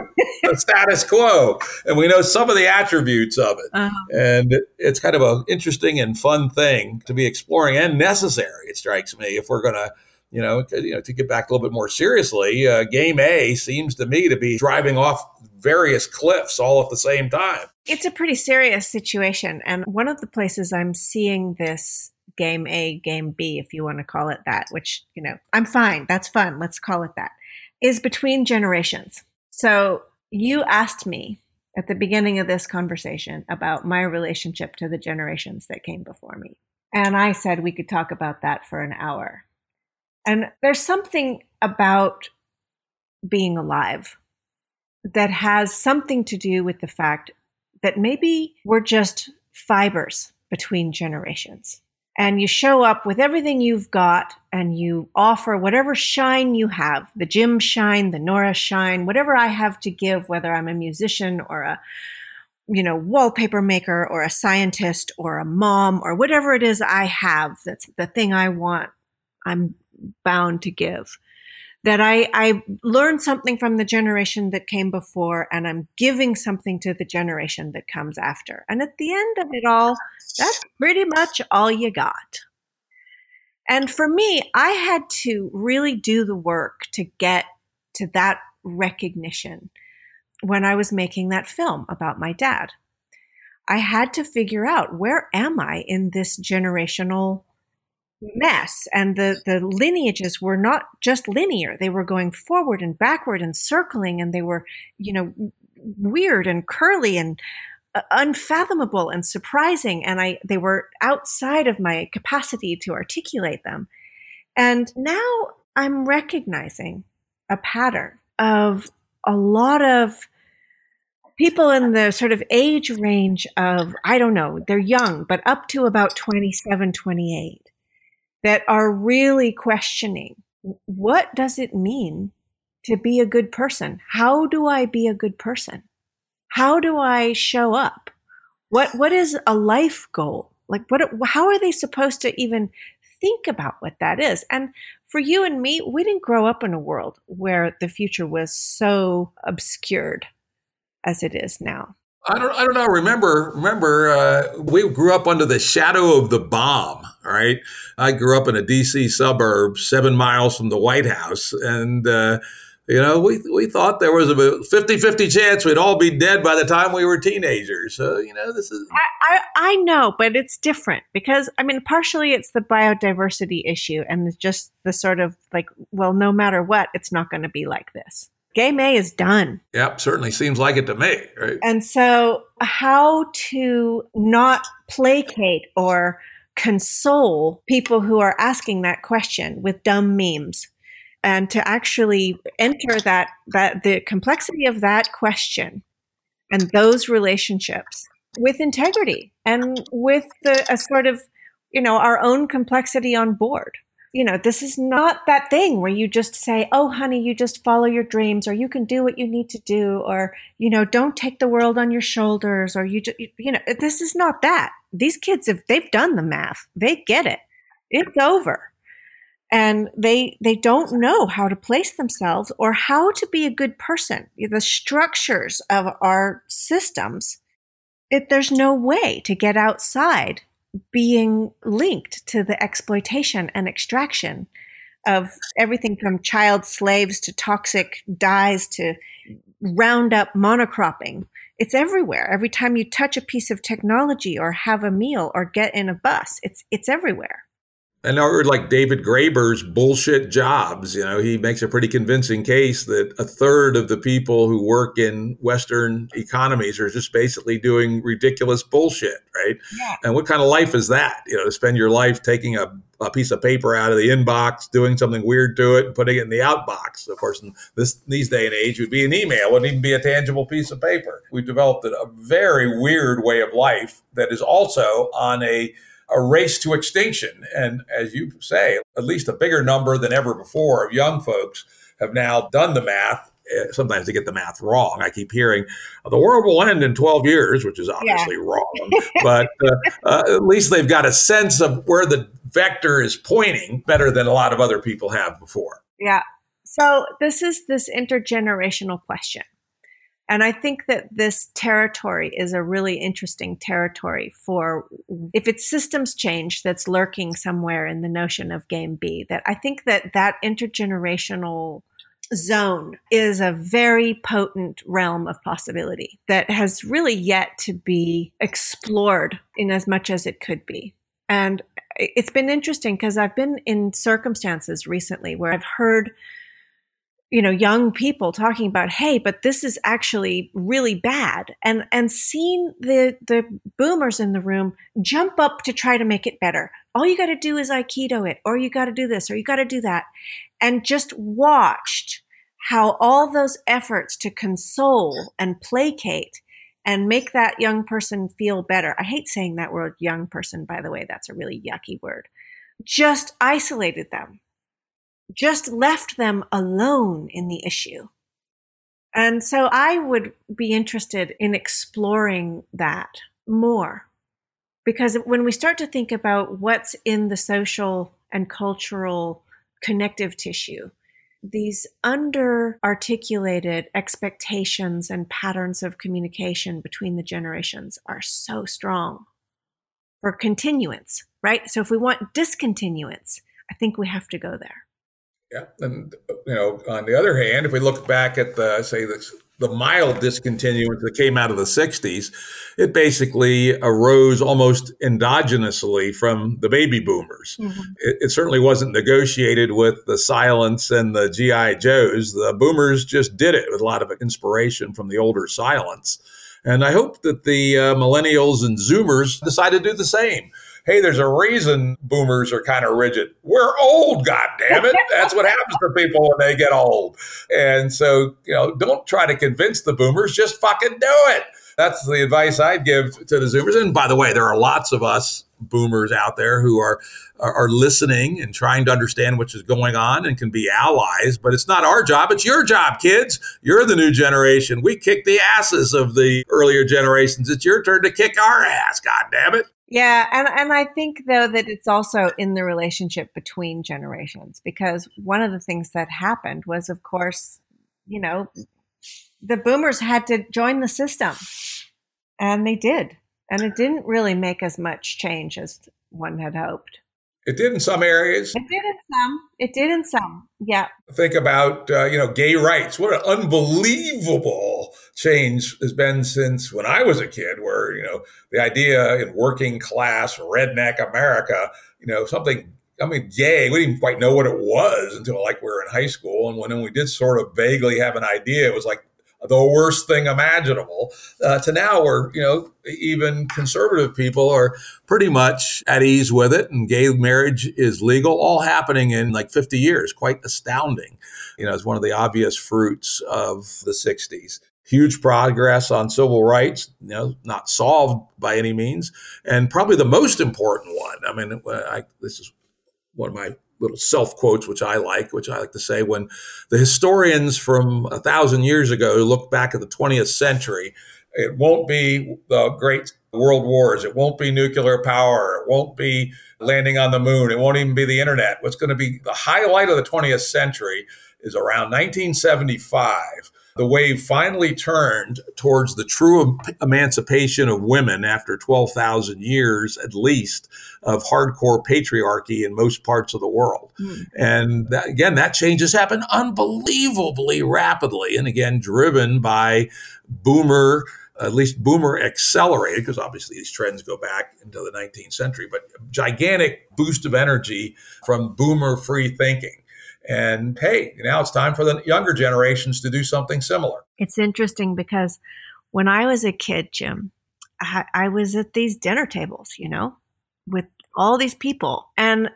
the status quo, and we know some of the attributes of it, uh-huh. and it's kind of an interesting and fun thing to be exploring and necessary. It strikes me if we're going to you know, you know, to get back a little bit more seriously, uh, Game A seems to me to be driving off various cliffs all at the same time. It's a pretty serious situation, and one of the places I'm seeing this Game A, Game B, if you want to call it that, which you know, I'm fine. That's fun. Let's call it that. Is between generations. So you asked me at the beginning of this conversation about my relationship to the generations that came before me. And I said we could talk about that for an hour. And there's something about being alive that has something to do with the fact that maybe we're just fibers between generations. And you show up with everything you've got and you offer whatever shine you have the Jim shine, the Nora shine, whatever I have to give, whether I'm a musician or a you know, wallpaper maker or a scientist or a mom or whatever it is I have that's the thing I want. I'm bound to give. That I, I learned something from the generation that came before, and I'm giving something to the generation that comes after. And at the end of it all, that's pretty much all you got. And for me, I had to really do the work to get to that recognition when I was making that film about my dad. I had to figure out where am I in this generational mess and the the lineages were not just linear. They were going forward and backward and circling and they were you know weird and curly and uh, unfathomable and surprising and i they were outside of my capacity to articulate them. And now i'm recognizing a pattern of a lot of people in the sort of age range of i don't know they're young but up to about 27 28 that are really questioning what does it mean to be a good person? How do I be a good person? How do I show up? What what is a life goal? Like what how are they supposed to even think about what that is? And for you and me, we didn't grow up in a world where the future was so obscured as it is now. I don't I don't know. Remember remember uh, we grew up under the shadow of the bomb right? I grew up in a DC suburb, seven miles from the White House, and uh, you know, we, we thought there was a 50 50 chance we'd all be dead by the time we were teenagers. So, you know, this is. I, I, I, know, but it's different because, I mean, partially it's the biodiversity issue and just the sort of like, well, no matter what, it's not going to be like this. Game A is done. Yep, certainly seems like it to me. Right? And so, how to not placate or console people who are asking that question with dumb memes and to actually enter that that the complexity of that question and those relationships with integrity and with the a sort of you know our own complexity on board you know, this is not that thing where you just say, oh, honey, you just follow your dreams, or you can do what you need to do, or, you know, don't take the world on your shoulders, or you, just, you know, this is not that. These kids, if they've done the math, they get it. It's over. And they they don't know how to place themselves or how to be a good person. The structures of our systems, it, there's no way to get outside being linked to the exploitation and extraction of everything from child slaves to toxic dyes to roundup monocropping. It's everywhere. Every time you touch a piece of technology or have a meal or get in a bus, it's it's everywhere and or like David Graeber's bullshit jobs. You know, he makes a pretty convincing case that a third of the people who work in Western economies are just basically doing ridiculous bullshit, right? Yeah. And what kind of life is that? You know, to spend your life taking a, a piece of paper out of the inbox, doing something weird to it, and putting it in the outbox. Of course, in this these day and age, would be an email, wouldn't even be a tangible piece of paper. We've developed a very weird way of life that is also on a a race to extinction. And as you say, at least a bigger number than ever before of young folks have now done the math. Eh, sometimes they get the math wrong. I keep hearing the world will end in 12 years, which is obviously yeah. wrong. but uh, uh, at least they've got a sense of where the vector is pointing better than a lot of other people have before. Yeah. So this is this intergenerational question. And I think that this territory is a really interesting territory for if it's systems change that's lurking somewhere in the notion of game B, that I think that that intergenerational zone is a very potent realm of possibility that has really yet to be explored in as much as it could be. And it's been interesting because I've been in circumstances recently where I've heard you know young people talking about hey but this is actually really bad. And and seeing the the boomers in the room jump up to try to make it better. All you got to do is aikido it or you got to do this or you got to do that. And just watched how all those efforts to console and placate and make that young person feel better. I hate saying that word young person by the way that's a really yucky word. Just isolated them just left them alone in the issue. And so I would be interested in exploring that more. Because when we start to think about what's in the social and cultural connective tissue, these under articulated expectations and patterns of communication between the generations are so strong for continuance, right? So if we want discontinuance, I think we have to go there. Yeah, and you know, on the other hand, if we look back at the say the the mild discontinuance that came out of the 60s, it basically arose almost endogenously from the baby boomers. Mm-hmm. It, it, certainly wasn't negotiated with the Silents and the GI Joes. The boomers just did it with a lot of inspiration from the older Silents. And I hope that the uh, millennials and Zoomers decide to do the same hey, there's a reason boomers are kind of rigid. We're old, God damn it. That's what happens to people when they get old. And so, you know, don't try to convince the boomers, just fucking do it. That's the advice I'd give to the Zoomers. And by the way, there are lots of us boomers out there who are are listening and trying to understand what is going on and can be allies but it's not our job it's your job kids you're the new generation we kick the asses of the earlier generations it's your turn to kick our ass god damn it yeah, and and I think though that it's also in the relationship between generations because one of the things that happened was of course, you know, the boomers had to join the system. And they did. And it didn't really make as much change as one had hoped. It did in some areas. It did in some. It did in some. Yeah. Think about uh, you know gay rights. What an unbelievable change has been since when I was a kid. Where you know the idea in working class redneck America, you know something. I mean, gay. We didn't quite know what it was until like we were in high school, and when we did sort of vaguely have an idea, it was like the worst thing imaginable uh, to now where you know even conservative people are pretty much at ease with it and gay marriage is legal all happening in like 50 years. Quite astounding. You know it's one of the obvious fruits of the 60s huge progress on civil rights you know not solved by any means and probably the most important one. I mean I, this is one of my little self quotes, which I like, which I like to say when the historians from a thousand years ago look back at the 20th century, it won't be the great world wars. It won't be nuclear power. It won't be landing on the moon. It won't even be the internet. What's going to be the highlight of the 20th century is around 1975 the wave finally turned towards the true emancipation of women after 12,000 years at least of hardcore patriarchy in most parts of the world. Mm. And that, again, that change has happened unbelievably rapidly. And again, driven by boomer at least boomer accelerated, because obviously these trends go back into the 19th century, but gigantic boost of energy from boomer free thinking. And hey, now it's time for the younger generations to do something similar. It's interesting because when I was a kid, Jim, I, I was at these dinner tables, you know, with all these people. And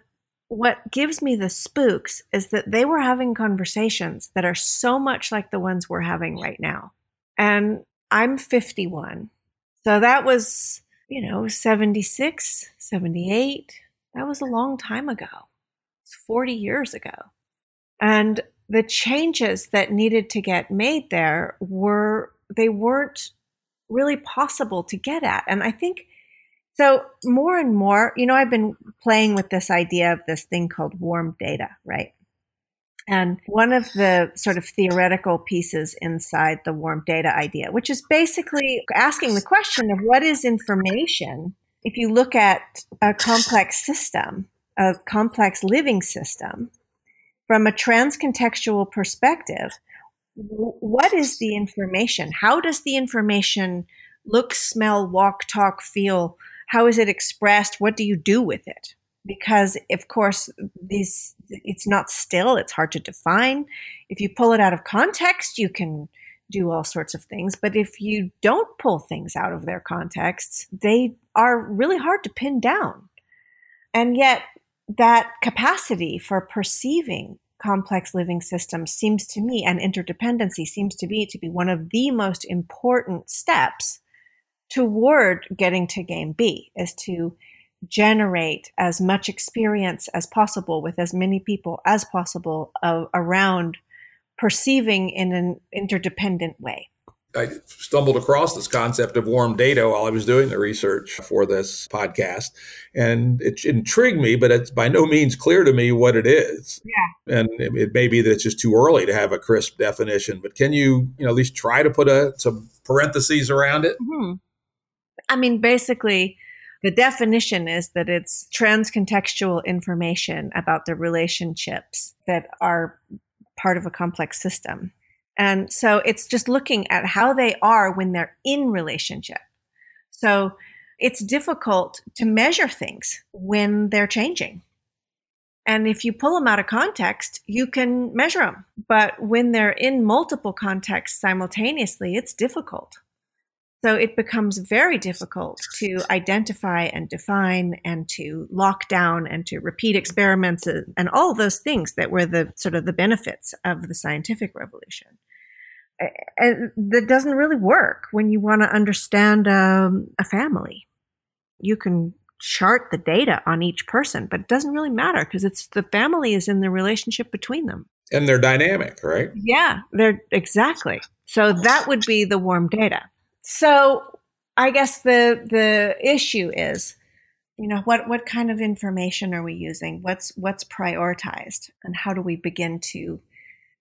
what gives me the spooks is that they were having conversations that are so much like the ones we're having right now. And I'm 51. So that was, you know, 76, 78. That was a long time ago. It's 40 years ago. And the changes that needed to get made there were, they weren't really possible to get at. And I think so more and more, you know, I've been playing with this idea of this thing called warm data, right? And one of the sort of theoretical pieces inside the warm data idea, which is basically asking the question of what is information if you look at a complex system, a complex living system, from a transcontextual perspective, what is the information? How does the information look, smell, walk, talk, feel? How is it expressed? What do you do with it? Because of course, these it's not still. It's hard to define. If you pull it out of context, you can do all sorts of things. But if you don't pull things out of their contexts, they are really hard to pin down. And yet, that capacity for perceiving complex living systems seems to me and interdependency seems to be to be one of the most important steps toward getting to game B is to generate as much experience as possible with as many people as possible uh, around perceiving in an interdependent way. I stumbled across this concept of warm data while I was doing the research for this podcast, and it intrigued me. But it's by no means clear to me what it is. Yeah, and it, it may be that it's just too early to have a crisp definition. But can you, you know, at least try to put a some parentheses around it? Mm-hmm. I mean, basically, the definition is that it's transcontextual information about the relationships that are part of a complex system And so it's just looking at how they are when they're in relationship. So it's difficult to measure things when they're changing. And if you pull them out of context, you can measure them. But when they're in multiple contexts simultaneously, it's difficult. So it becomes very difficult to identify and define and to lock down and to repeat experiments and all those things that were the sort of the benefits of the scientific revolution. And that doesn't really work when you want to understand um, a family. You can chart the data on each person, but it doesn't really matter because it's the family is in the relationship between them. And they're dynamic, right? Yeah, they're exactly. So that would be the warm data. So I guess the the issue is, you know, what what kind of information are we using? What's what's prioritized, and how do we begin to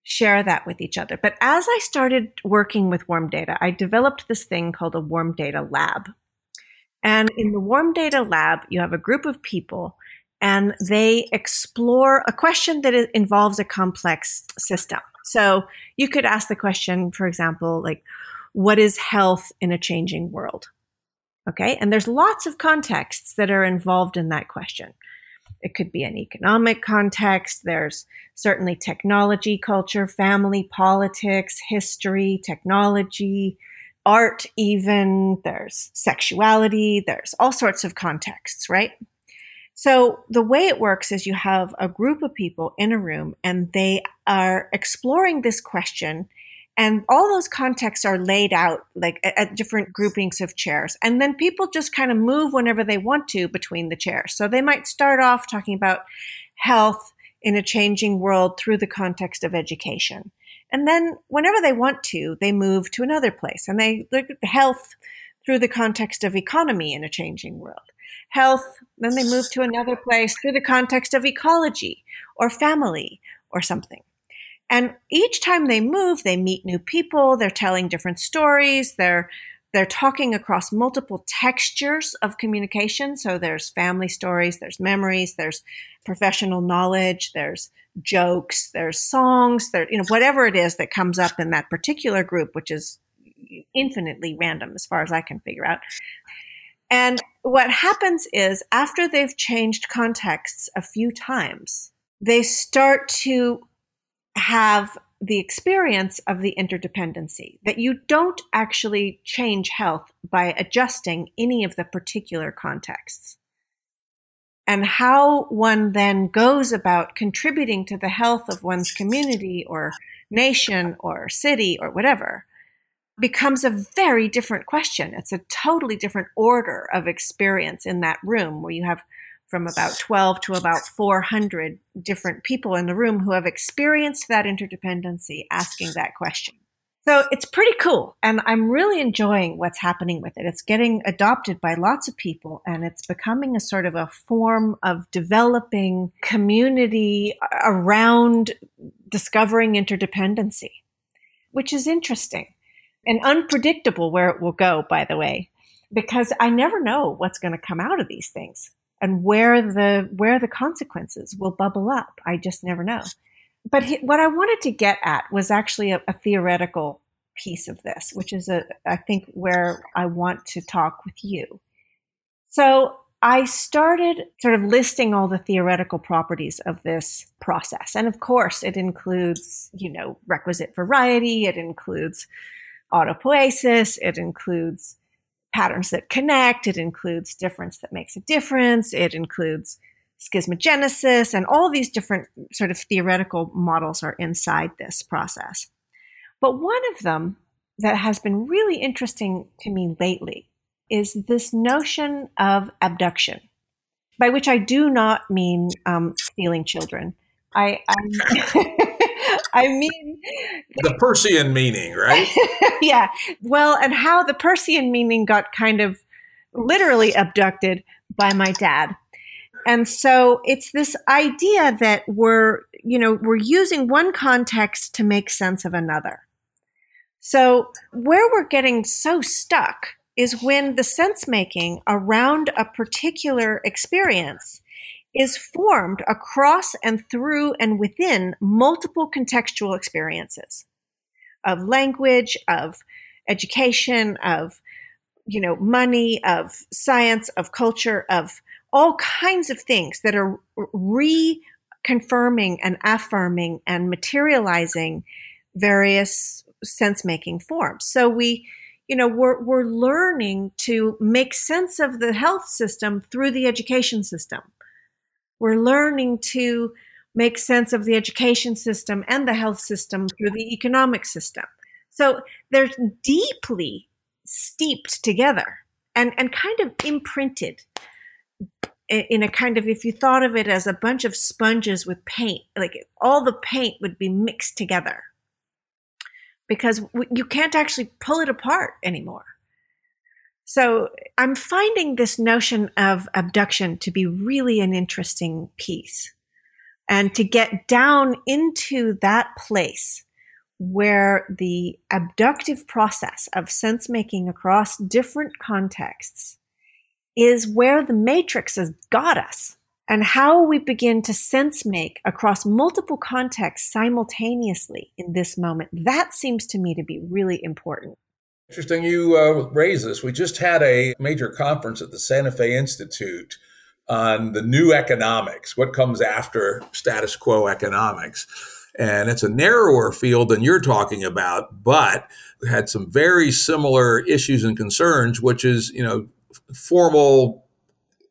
share that with each other? But as I started working with warm data, I developed this thing called a warm data lab. And in the warm data lab, you have a group of people and they explore a question that involves a complex system. So you could ask the question, for example, like, what is health in a changing world? Okay. And there's lots of contexts that are involved in that question. It could be an economic context. There's certainly technology, culture, family, politics, history, technology, art, even. There's sexuality. There's all sorts of contexts, right? So the way it works is you have a group of people in a room and they are exploring this question and all those contexts are laid out like at different groupings of chairs. And then people just kind of move whenever they want to between the chairs. So they might start off talking about health in a changing world through the context of education. And then whenever they want to, they move to another place and they look at health through the context of economy in a changing world. Health, then they move to another place through the context of ecology or family or something. And each time they move, they meet new people, they're telling different stories, they're they're talking across multiple textures of communication. So there's family stories, there's memories, there's professional knowledge, there's jokes, there's songs, there you know whatever it is that comes up in that particular group, which is infinitely random as far as I can figure out. And what happens is after they've changed contexts a few times, they start to have the experience of the interdependency, that you don't actually change health by adjusting any of the particular contexts. And how one then goes about contributing to the health of one's community or nation or city or whatever becomes a very different question. It's a totally different order of experience in that room where you have from about 12 to about 400 different people in the room who have experienced that interdependency asking that question. So it's pretty cool. And I'm really enjoying what's happening with it. It's getting adopted by lots of people and it's becoming a sort of a form of developing community around discovering interdependency, which is interesting and unpredictable where it will go, by the way, because I never know what's going to come out of these things and where the where the consequences will bubble up. I just never know. But he, what I wanted to get at was actually a, a theoretical piece of this, which is a I think where I want to talk with you. So I started sort of listing all the theoretical properties of this process. And of course, it includes, you know, requisite variety, it includes autopoiesis, it includes patterns that connect. It includes difference that makes a difference. It includes schismogenesis, and all these different sort of theoretical models are inside this process. But one of them that has been really interesting to me lately is this notion of abduction, by which I do not mean um, stealing children. I, I I mean, the Peircean meaning, right? yeah. Well, and how the Peircean meaning got kind of literally abducted by my dad. And so it's this idea that we're, you know, we're using one context to make sense of another. So where we're getting so stuck is when the sense making around a particular experience is formed across and through and within multiple contextual experiences. of language, of education, of you know, money, of science, of culture, of all kinds of things that are reconfirming and affirming and materializing various sense making forms. So we, you know, we're, we're learning to make sense of the health system through the education system. We're learning to make sense of the education system and the health system through the economic system. So they're deeply steeped together and, and kind of imprinted in a kind of if you thought of it as a bunch of sponges with paint like all the paint would be mixed together because you can't actually pull it apart anymore so i'm finding this notion of abduction to be really an interesting piece and to get down into that place where the abductive process of sense making across different contexts is where the matrix has got us and how we begin to sense make across multiple contexts simultaneously in this moment. That seems to me to be really important. Interesting you uh, raise this. We just had a major conference at the Santa Fe Institute on the new economics, what comes after status quo economics and it's a narrower field than you're talking about, but had some very similar issues and concerns, which is, you know, formal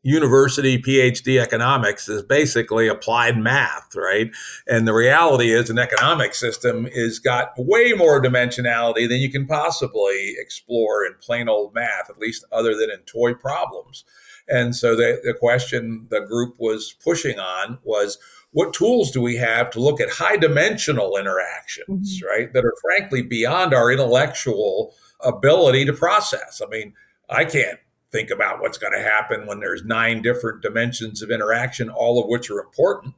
university PhD economics is basically applied math, right? And the reality is an economic system is got way more dimensionality than you can possibly explore in plain old math, at least other than in toy problems. And so the, the question the group was pushing on was what tools do we have to look at high dimensional interactions, mm-hmm. right? That are frankly beyond our intellectual ability to process. I mean, I can't think about what's going to happen when there's nine different dimensions of interaction, all of which are important.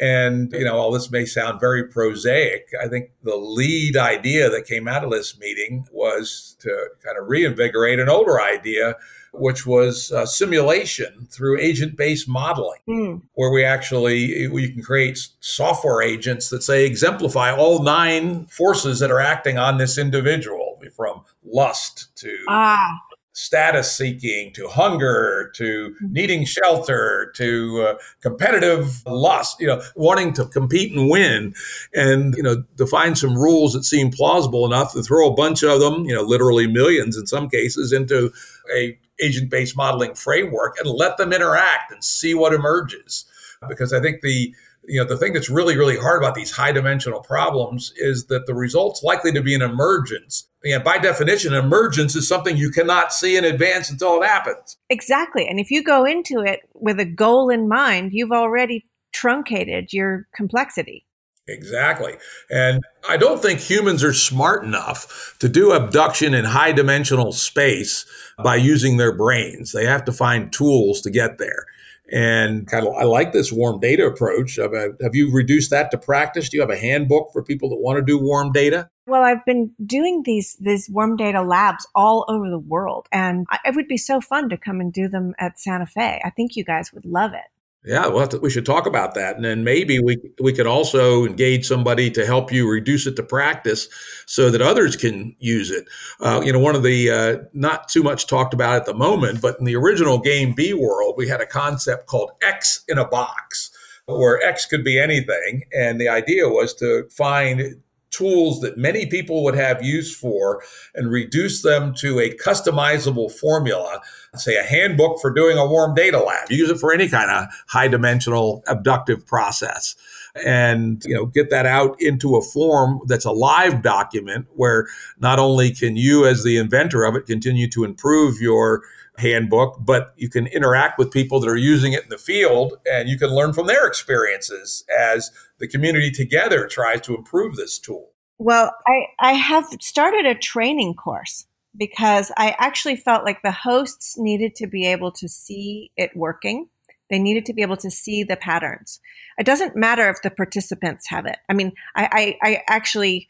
And, you know, all this may sound very prosaic. I think the lead idea that came out of this meeting was to kind of reinvigorate an older idea which was uh, simulation through agent based modeling, mm. where we actually we can create software agents that say exemplify all nine forces that are acting on this individual, from lust to ah status seeking to hunger to mm-hmm. needing shelter to uh, competitive lust you know wanting to compete and win and you know define some rules that seem plausible enough to throw a bunch of them you know literally millions in some cases into a agent based modeling framework and let them interact and see what emerges. Because I think the you know the thing that's really really hard about these high dimensional problems is that the result's likely to be an emergence and by definition emergence is something you cannot see in advance until it happens exactly and if you go into it with a goal in mind you've already truncated your complexity Exactly. And I don't think humans are smart enough to do abduction in high dimensional space by using their brains. They have to find tools to get there. And kind of, I like this warm data approach. Have you reduced that to practice? Do you have a handbook for people that want to do warm data? Well, I've been doing these these warm data labs all over the world, and it would be so fun to come and do them at Santa Fe. I think you guys would love it. Yeah, well, we should talk about that, and then maybe we we could also engage somebody to help you reduce it to practice, so that others can use it. Uh, you know, one of the uh, not too much talked about at the moment, but in the original game B World, we had a concept called X in a box, where X could be anything, and the idea was to find tools that many people would have use for and reduce them to a customizable formula say a handbook for doing a warm data lab. Use it for any kind of high dimensional abductive process. And you know get that out into a form that's a live document where not only can you as the inventor of it continue to improve your handbook, but you can interact with people that are using it in the field and you can learn from their experiences as the community together tries to improve this tool. Well, I, I have started a training course because I actually felt like the hosts needed to be able to see it working. They needed to be able to see the patterns. It doesn't matter if the participants have it. I mean, I, I, I actually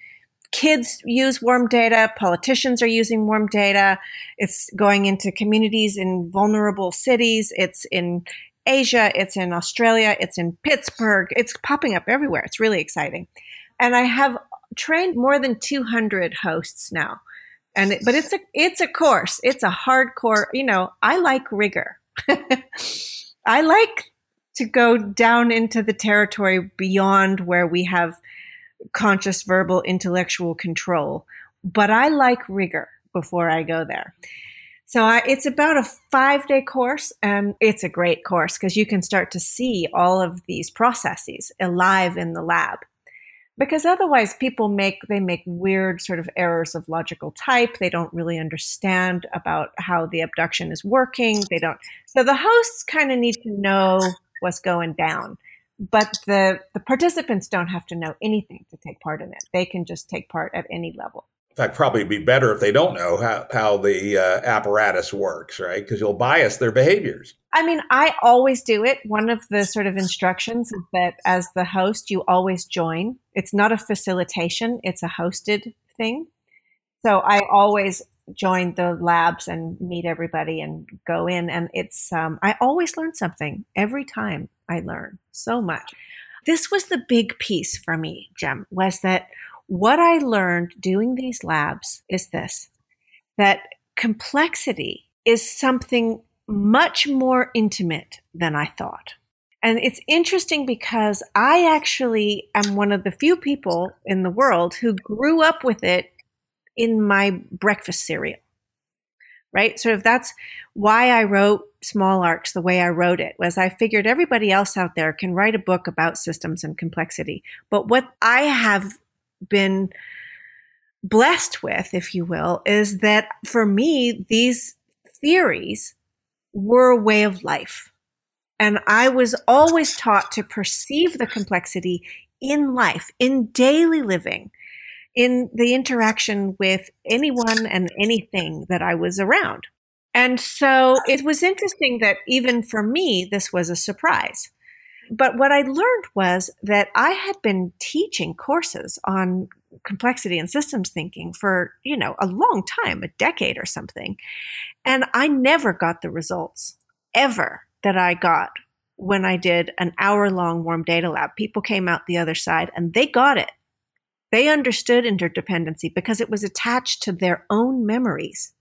kids use warm data, politicians are using warm data. It's going into communities in vulnerable cities. It's in Asia, it's in Australia, it's in Pittsburgh. It's popping up everywhere. It's really exciting. And I have trained more than 200 hosts now. And it, but it's a it's a course. It's a hardcore, you know, I like rigor. I like to go down into the territory beyond where we have conscious verbal intellectual control, but I like rigor before I go there. So I, it's about a five day course, and it's a great course because you can start to see all of these processes alive in the lab. Because otherwise, people make they make weird sort of errors of logical type. They don't really understand about how the abduction is working. They don't. So the hosts kind of need to know what's going down, but the the participants don't have to know anything to take part in it. They can just take part at any level fact, probably be better if they don't know how, how the uh, apparatus works, right? Because you'll bias their behaviors. I mean, I always do it. One of the sort of instructions is that as the host, you always join. It's not a facilitation, it's a hosted thing. So I always join the labs and meet everybody and go in. And it's, um, I always learn something every time I learn so much. This was the big piece for me, Jim, was that what I learned doing these labs is this that complexity is something much more intimate than I thought. And it's interesting because I actually am one of the few people in the world who grew up with it in my breakfast cereal. Right? Sort of that's why I wrote Small Arcs the way I wrote it was I figured everybody else out there can write a book about systems and complexity. But what I have been blessed with, if you will, is that for me, these theories were a way of life. And I was always taught to perceive the complexity in life, in daily living, in the interaction with anyone and anything that I was around. And so it was interesting that even for me, this was a surprise. But what I learned was that I had been teaching courses on complexity and systems thinking for, you know, a long time, a decade or something. And I never got the results ever that I got when I did an hour long warm data lab. People came out the other side and they got it. They understood interdependency because it was attached to their own memories.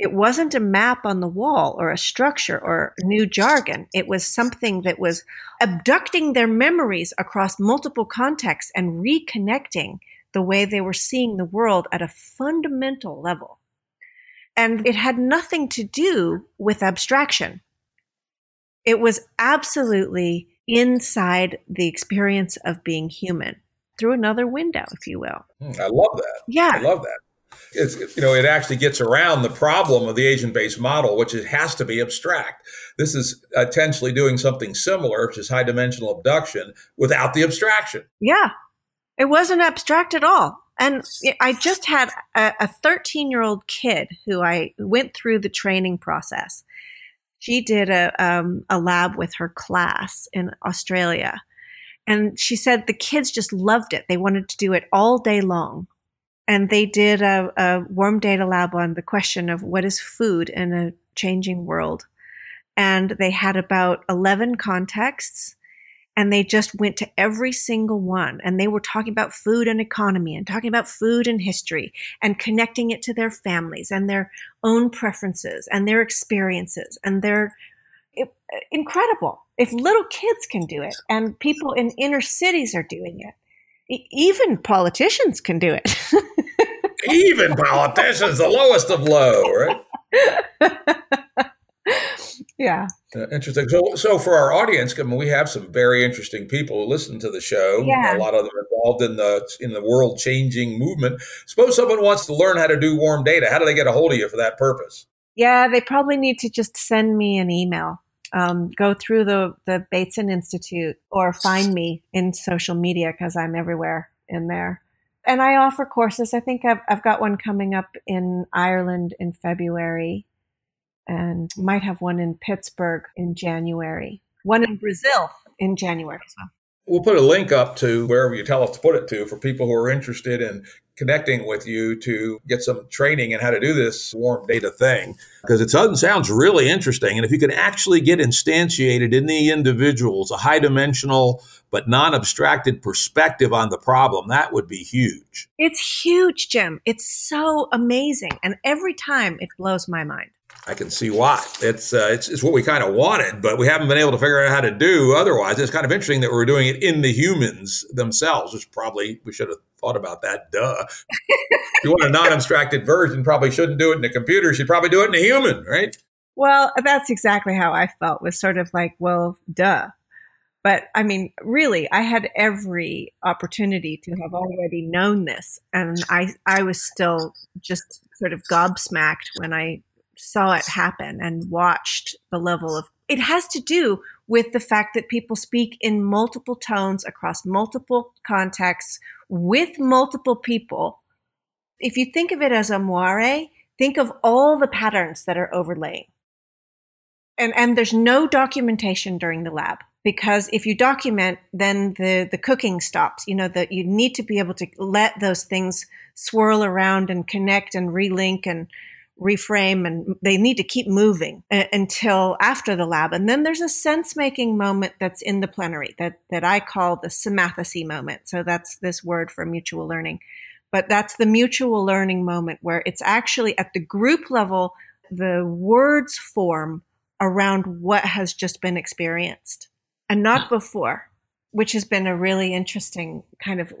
It wasn't a map on the wall or a structure or new jargon. It was something that was abducting their memories across multiple contexts and reconnecting the way they were seeing the world at a fundamental level. And it had nothing to do with abstraction. It was absolutely inside the experience of being human through another window, if you will. Hmm, I love that. Yeah. I love that it's you know it actually gets around the problem of the agent-based model, which it has to be abstract. This is potentially doing something similar, which is high-dimensional abduction, without the abstraction. Yeah, it wasn't abstract at all. And I just had a 13 year old kid who I went through the training process. She did a, um, a lab with her class in Australia. And she said the kids just loved it. They wanted to do it all day long and they did a, a warm data lab on the question of what is food in a changing world. And they had about 11 contexts and they just went to every single one and they were talking about food and economy and talking about food and history and connecting it to their families and their own preferences and their experiences and their it, incredible if little kids can do it and people in inner cities are doing it even politicians can do it. even politicians, the lowest of low, right? yeah. Uh, interesting. So, so for our audience, I mean, we have some very interesting people who listen to the show. Yeah. A lot of them involved in the in the world changing movement. Suppose someone wants to learn how to do warm data. How do they get a hold of you for that purpose? Yeah, they probably need to just send me an email um, go through the the Bateson Institute or find me in social media because I'm everywhere in there. And I offer courses. I think I've I've got one coming up in Ireland in February, and might have one in Pittsburgh in January. One in Brazil in January as well. We'll put a link up to wherever you tell us to put it to for people who are interested in connecting with you to get some training in how to do this warm data thing because it sounds really interesting. And if you can actually get instantiated in the individuals a high dimensional but non abstracted perspective on the problem, that would be huge. It's huge, Jim. It's so amazing. And every time it blows my mind. I can see why. It's, uh, it's, it's what we kind of wanted, but we haven't been able to figure out how to do otherwise. It's kind of interesting that we're doing it in the humans themselves, which probably we should have thought about that. Duh. if you want a non-abstracted version, probably shouldn't do it in a computer. She'd probably do it in a human, right? Well, that's exactly how I felt. Was sort of like, well, duh. But I mean, really, I had every opportunity to have already known this, and I I was still just sort of gobsmacked when I saw it happen and watched the level of it has to do with the fact that people speak in multiple tones across multiple contexts with multiple people. If you think of it as a moire, think of all the patterns that are overlaying. And, and there's no documentation during the lab because if you document, then the, the cooking stops. You know, that you need to be able to let those things swirl around and connect and relink and reframe and they need to keep moving until after the lab. And then there's a sense making moment that's in the plenary that, that I call the symmathesy moment. So that's this word for mutual learning. But that's the mutual learning moment where it's actually at the group level, the words form around what has just been experienced and not before, which has been a really interesting kind of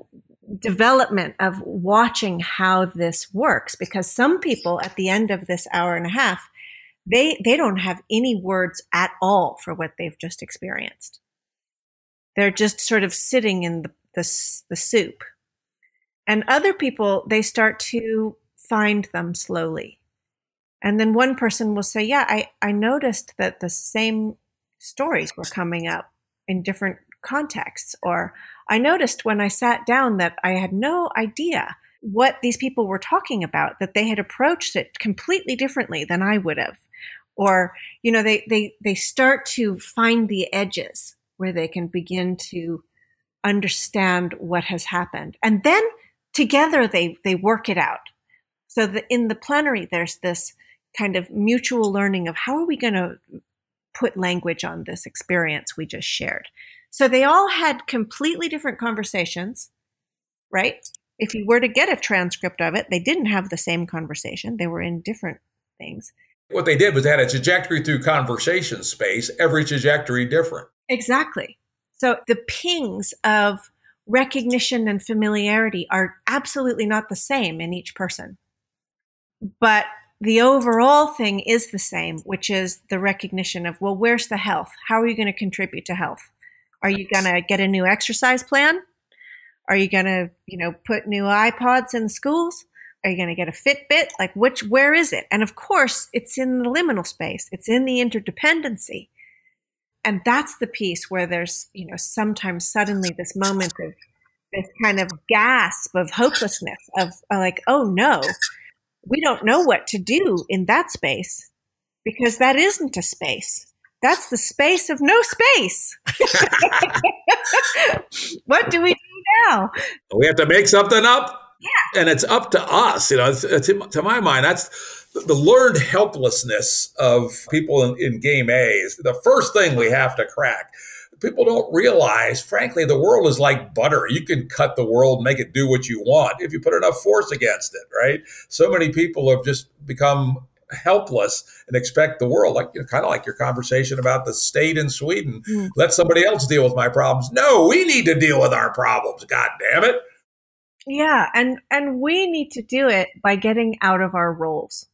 development of watching how this works because some people at the end of this hour and a half they they don't have any words at all for what they've just experienced. They're just sort of sitting in the the, the soup. And other people they start to find them slowly. And then one person will say yeah i i noticed that the same stories were coming up in different contexts or I noticed when I sat down that I had no idea what these people were talking about, that they had approached it completely differently than I would have. Or, you know, they, they, they start to find the edges where they can begin to understand what has happened. And then together they, they work it out. So that in the plenary, there's this kind of mutual learning of how are we going to put language on this experience we just shared. So they all had completely different conversations, right? If you were to get a transcript of it, they didn't have the same conversation. They were in different things. What they did was they had a trajectory through conversation space, every trajectory different. Exactly. So the pings of recognition and familiarity are absolutely not the same in each person. But the overall thing is the same, which is the recognition of, well, where's the health? How are you going to contribute to health? Are you going to get a new exercise plan? Are you going to, you know, put new iPods in schools? Are you going to get a Fitbit? Like which where is it? And of course, it's in the liminal space. It's in the interdependency. And that's the piece where there's, you know, sometimes suddenly this moment of this kind of gasp of hopelessness of uh, like, oh no, we don't know what to do in that space because that isn't a space. That's the space of no space. what do we do now? We have to make something up. Yeah. And it's up to us. You know, it's, it's, to my mind, that's the learned helplessness of people in, in game A is the first thing we have to crack people don't realize, frankly, the world is like butter. You can cut the world, make it do what you want if you put enough force against it, right? So many people have just become helpless and expect the world, like you know, kind of like your conversation about the state in Sweden. Mm. Let somebody else deal with my problems. No, we need to deal with our problems. God damn it. Yeah, and and we need to do it by getting out of our roles.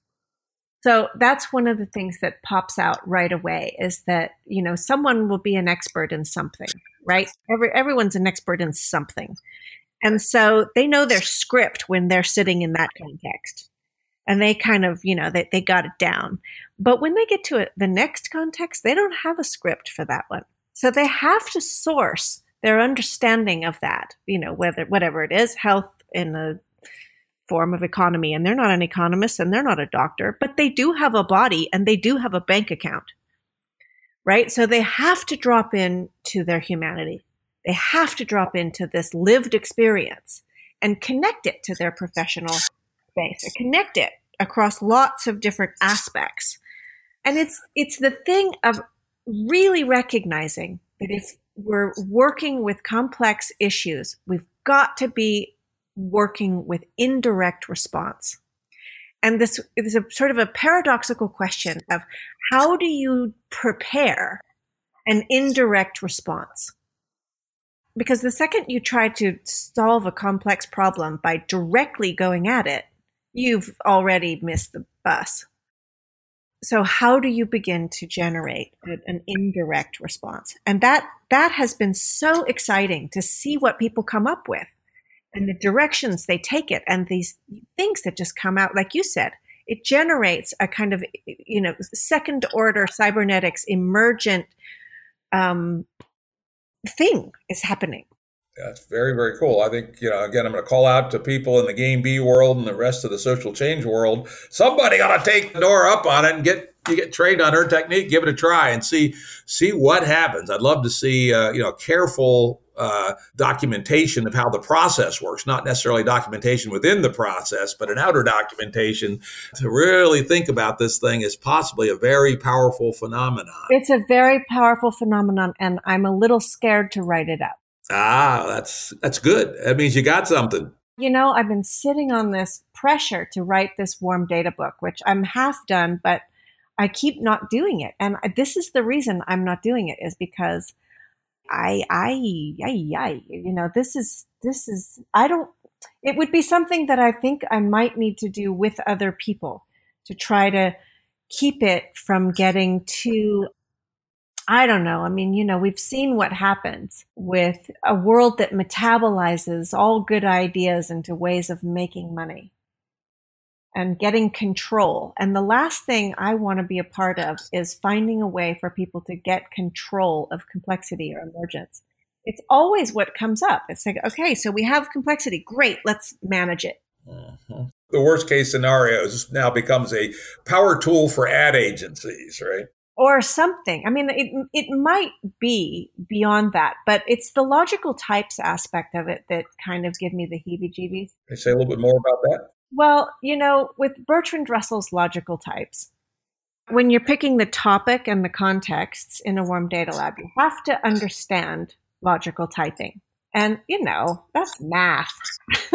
So that's one of the things that pops out right away is that, you know, someone will be an expert in something, right? Every, everyone's an expert in something. And so they know their script when they're sitting in that context and they kind of, you know, they, they got it down. But when they get to the next context, they don't have a script for that one. So they have to source their understanding of that, you know, whether whatever it is, health in the form of economy. And they're not an economist and they're not a doctor, but they do have a body and they do have a bank account. Right? So they have to drop in to their humanity. They have to drop into this lived experience and connect it to their professional space connect it across lots of different aspects. And it's it's the thing of really recognizing that if we're working with complex issues, we've got to be working with indirect response. And this is a sort of a paradoxical question of how do you prepare an indirect response? Because the second you try to solve a complex problem by directly going at it, you've already missed the bus. So how do you begin to generate an indirect response? And that that has been so exciting to see what people come up with and the directions they take it and these things that just come out like you said it generates a kind of you know second order cybernetics emergent um, thing is happening that's very, very cool. I think, you know, again, I'm going to call out to people in the game B world and the rest of the social change world. Somebody got to take Nora up on it and get you get trained on her technique, give it a try and see see what happens. I'd love to see, uh, you know, careful uh, documentation of how the process works, not necessarily documentation within the process, but an outer documentation to really think about this thing as possibly a very powerful phenomenon. It's a very powerful phenomenon, and I'm a little scared to write it up. Ah, that's that's good. That means you got something. You know, I've been sitting on this pressure to write this warm data book, which I'm half done, but I keep not doing it. And this is the reason I'm not doing it is because I I I you know, this is this is I don't it would be something that I think I might need to do with other people to try to keep it from getting too I don't know. I mean, you know, we've seen what happens with a world that metabolizes all good ideas into ways of making money and getting control. And the last thing I want to be a part of is finding a way for people to get control of complexity or emergence. It's always what comes up. It's like, okay, so we have complexity. Great, let's manage it. Mm-hmm. The worst case scenario is now becomes a power tool for ad agencies, right? Or something. I mean, it, it might be beyond that, but it's the logical types aspect of it that kind of give me the heebie jeebies. Can you say a little bit more about that? Well, you know, with Bertrand Russell's logical types, when you're picking the topic and the contexts in a warm data lab, you have to understand logical typing. And, you know, that's math.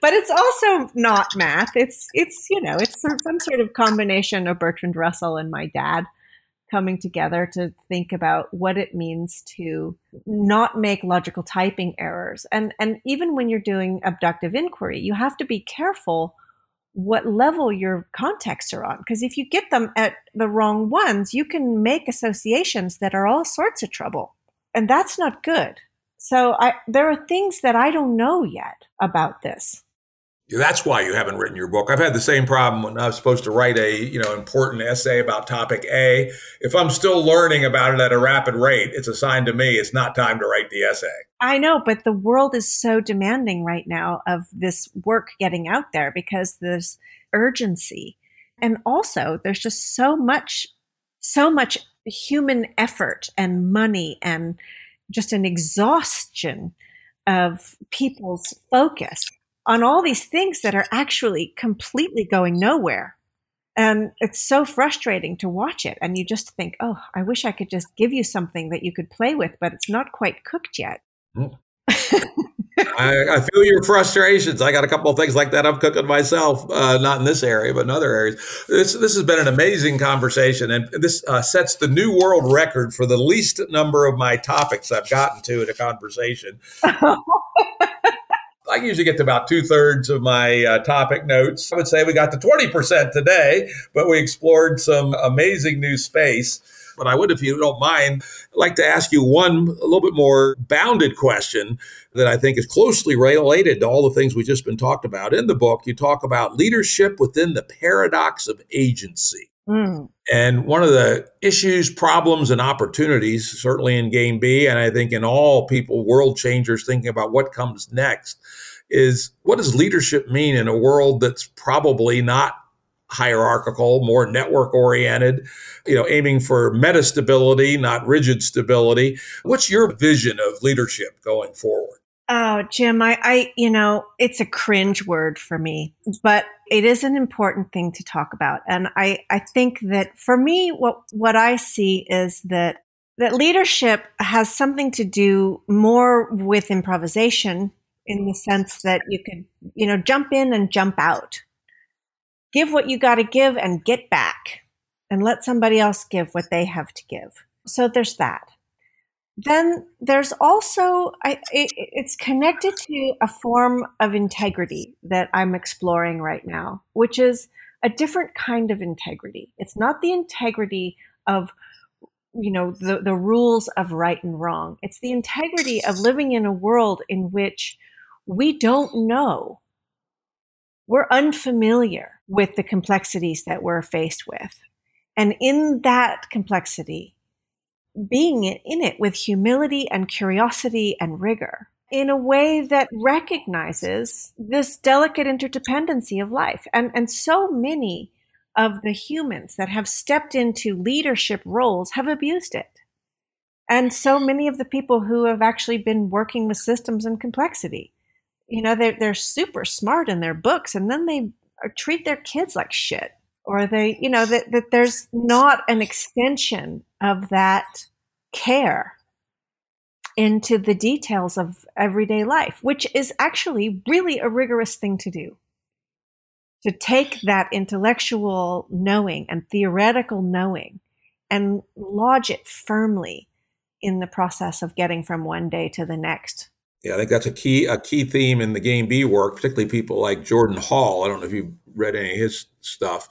but it's also not math. It's it's you know it's some, some sort of combination of Bertrand Russell and my dad coming together to think about what it means to not make logical typing errors. And and even when you're doing abductive inquiry, you have to be careful what level your contexts are on because if you get them at the wrong ones, you can make associations that are all sorts of trouble. And that's not good. So I, there are things that I don't know yet about this. That's why you haven't written your book. I've had the same problem when I was supposed to write a, you know, important essay about topic A. If I'm still learning about it at a rapid rate, it's a sign to me it's not time to write the essay. I know, but the world is so demanding right now of this work getting out there because there's urgency. And also, there's just so much so much human effort and money and just an exhaustion of people's focus on all these things that are actually completely going nowhere. And it's so frustrating to watch it. And you just think, oh, I wish I could just give you something that you could play with, but it's not quite cooked yet. Mm. I, I, feel your frustrations. I got a couple of things like that I'm cooking myself, uh, not in this area, but in other areas. This this has been an amazing conversation, and this uh, sets the new world record for the least number of my topics I've gotten to in a conversation. I usually get to about two thirds of my uh, topic notes. I would say we got to 20% today, but we explored some amazing new space. But I would, if you don't mind, like to ask you one a little bit more bounded question that I think is closely related to all the things we've just been talked about. In the book, you talk about leadership within the paradox of agency. Mm. And one of the issues, problems, and opportunities, certainly in Game B, and I think in all people, world changers thinking about what comes next, is what does leadership mean in a world that's probably not hierarchical, more network oriented, you know, aiming for meta stability, not rigid stability. What's your vision of leadership going forward? Oh, Jim, I, I, you know, it's a cringe word for me, but it is an important thing to talk about. And I, I think that for me, what, what I see is that, that leadership has something to do more with improvisation in the sense that you could, you know, jump in and jump out. Give what you got to give and get back and let somebody else give what they have to give. So there's that then there's also I, it, it's connected to a form of integrity that i'm exploring right now which is a different kind of integrity. It's not the integrity of you know the, the rules of right and wrong. It's the integrity of living in a world in which we don't know. We're unfamiliar with the complexities that we're faced with. And in that complexity being in it with humility and curiosity and rigor in a way that recognizes this delicate interdependency of life. And, and so many of the humans that have stepped into leadership roles have abused it. And so many of the people who have actually been working with systems and complexity, you know, they're, they're super smart in their books and then they treat their kids like shit or they, you know, that, that there's not an extension of that care into the details of everyday life, which is actually really a rigorous thing to do. To take that intellectual knowing and theoretical knowing and lodge it firmly in the process of getting from one day to the next. Yeah, I think that's a key a key theme in the game B work, particularly people like Jordan Hall. I don't know if you've read any of his stuff,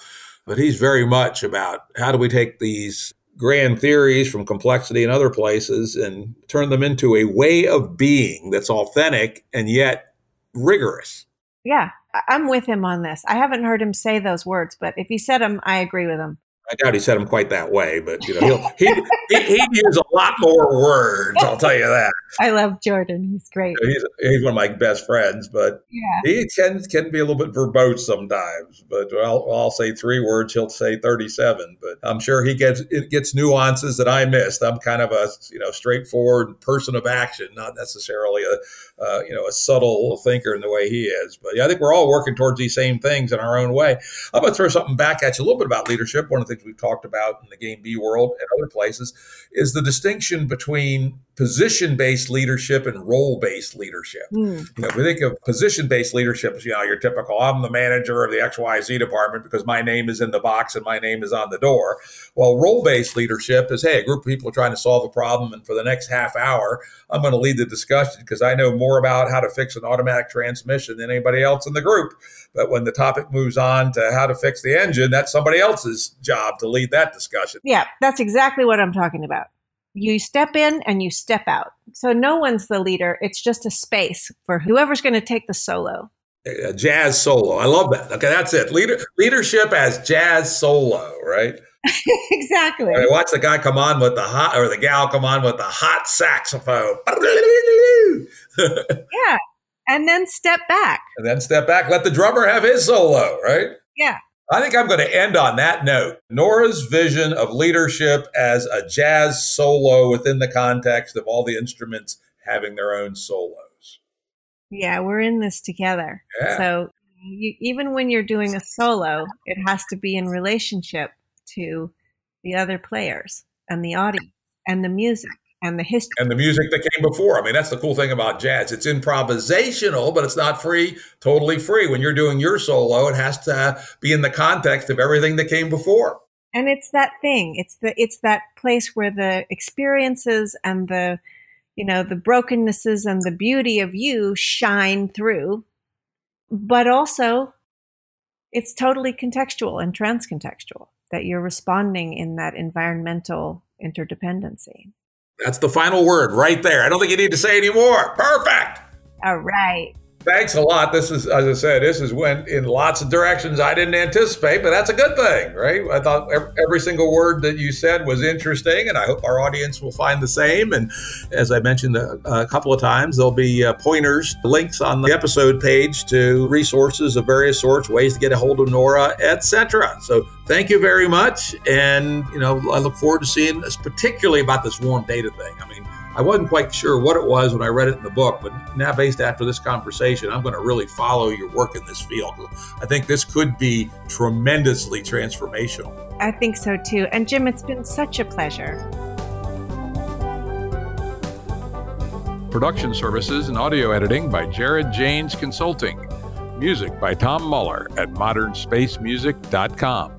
but he's very much about how do we take these grand theories from complexity and other places and turn them into a way of being that's authentic and yet rigorous. Yeah, I'm with him on this. I haven't heard him say those words, but if he said them, I agree with him. I doubt he said them quite that way, but you know, he'll, he, he, he'd use a lot more words. I'll tell you that. I love Jordan. He's great. He's, he's one of my best friends, but yeah. he can can be a little bit verbose sometimes. But I'll, I'll say three words, he'll say thirty-seven. But I'm sure he gets it gets nuances that I missed. I'm kind of a you know straightforward person of action, not necessarily a uh, you know, a subtle thinker in the way he is. But yeah, I think we're all working towards these same things in our own way. I'm going to throw something back at you a little bit about leadership. One of the things we've talked about in the game B world and other places is the distinction between position based leadership and role based leadership. Mm. You know, if we think of position based leadership as, you know, your typical, I'm the manager of the XYZ department because my name is in the box and my name is on the door. Well, role based leadership is, hey, a group of people are trying to solve a problem. And for the next half hour, I'm going to lead the discussion because I know more about how to fix an automatic transmission than anybody else in the group. But when the topic moves on to how to fix the engine, that's somebody else's job to lead that discussion. Yeah, that's exactly what I'm talking about you step in and you step out. So no one's the leader. It's just a space for whoever's going to take the solo. A jazz solo. I love that. Okay, that's it. Leader leadership as jazz solo, right? exactly. I watch the guy come on with the hot or the gal come on with the hot saxophone. yeah. And then step back. And then step back. Let the drummer have his solo, right? Yeah. I think I'm going to end on that note. Nora's vision of leadership as a jazz solo within the context of all the instruments having their own solos. Yeah, we're in this together. Yeah. So you, even when you're doing a solo, it has to be in relationship to the other players and the audience and the music and the history and the music that came before. I mean, that's the cool thing about jazz. It's improvisational, but it's not free, totally free. When you're doing your solo, it has to be in the context of everything that came before. And it's that thing. It's the it's that place where the experiences and the you know, the brokennesses and the beauty of you shine through. But also it's totally contextual and transcontextual that you're responding in that environmental interdependency. That's the final word right there. I don't think you need to say any more. Perfect. All right. Thanks a lot. This is, as I said, this is went in lots of directions I didn't anticipate, but that's a good thing, right? I thought every single word that you said was interesting, and I hope our audience will find the same. And as I mentioned a, a couple of times, there'll be uh, pointers, links on the episode page to resources of various sorts, ways to get a hold of Nora, etc. So thank you very much, and you know I look forward to seeing, us, particularly about this warm data thing. I mean I wasn't quite sure what it was when I read it in the book, but now, based after this conversation, I'm going to really follow your work in this field. I think this could be tremendously transformational. I think so too. And Jim, it's been such a pleasure. Production services and audio editing by Jared Janes Consulting. Music by Tom Muller at modernspacemusic.com.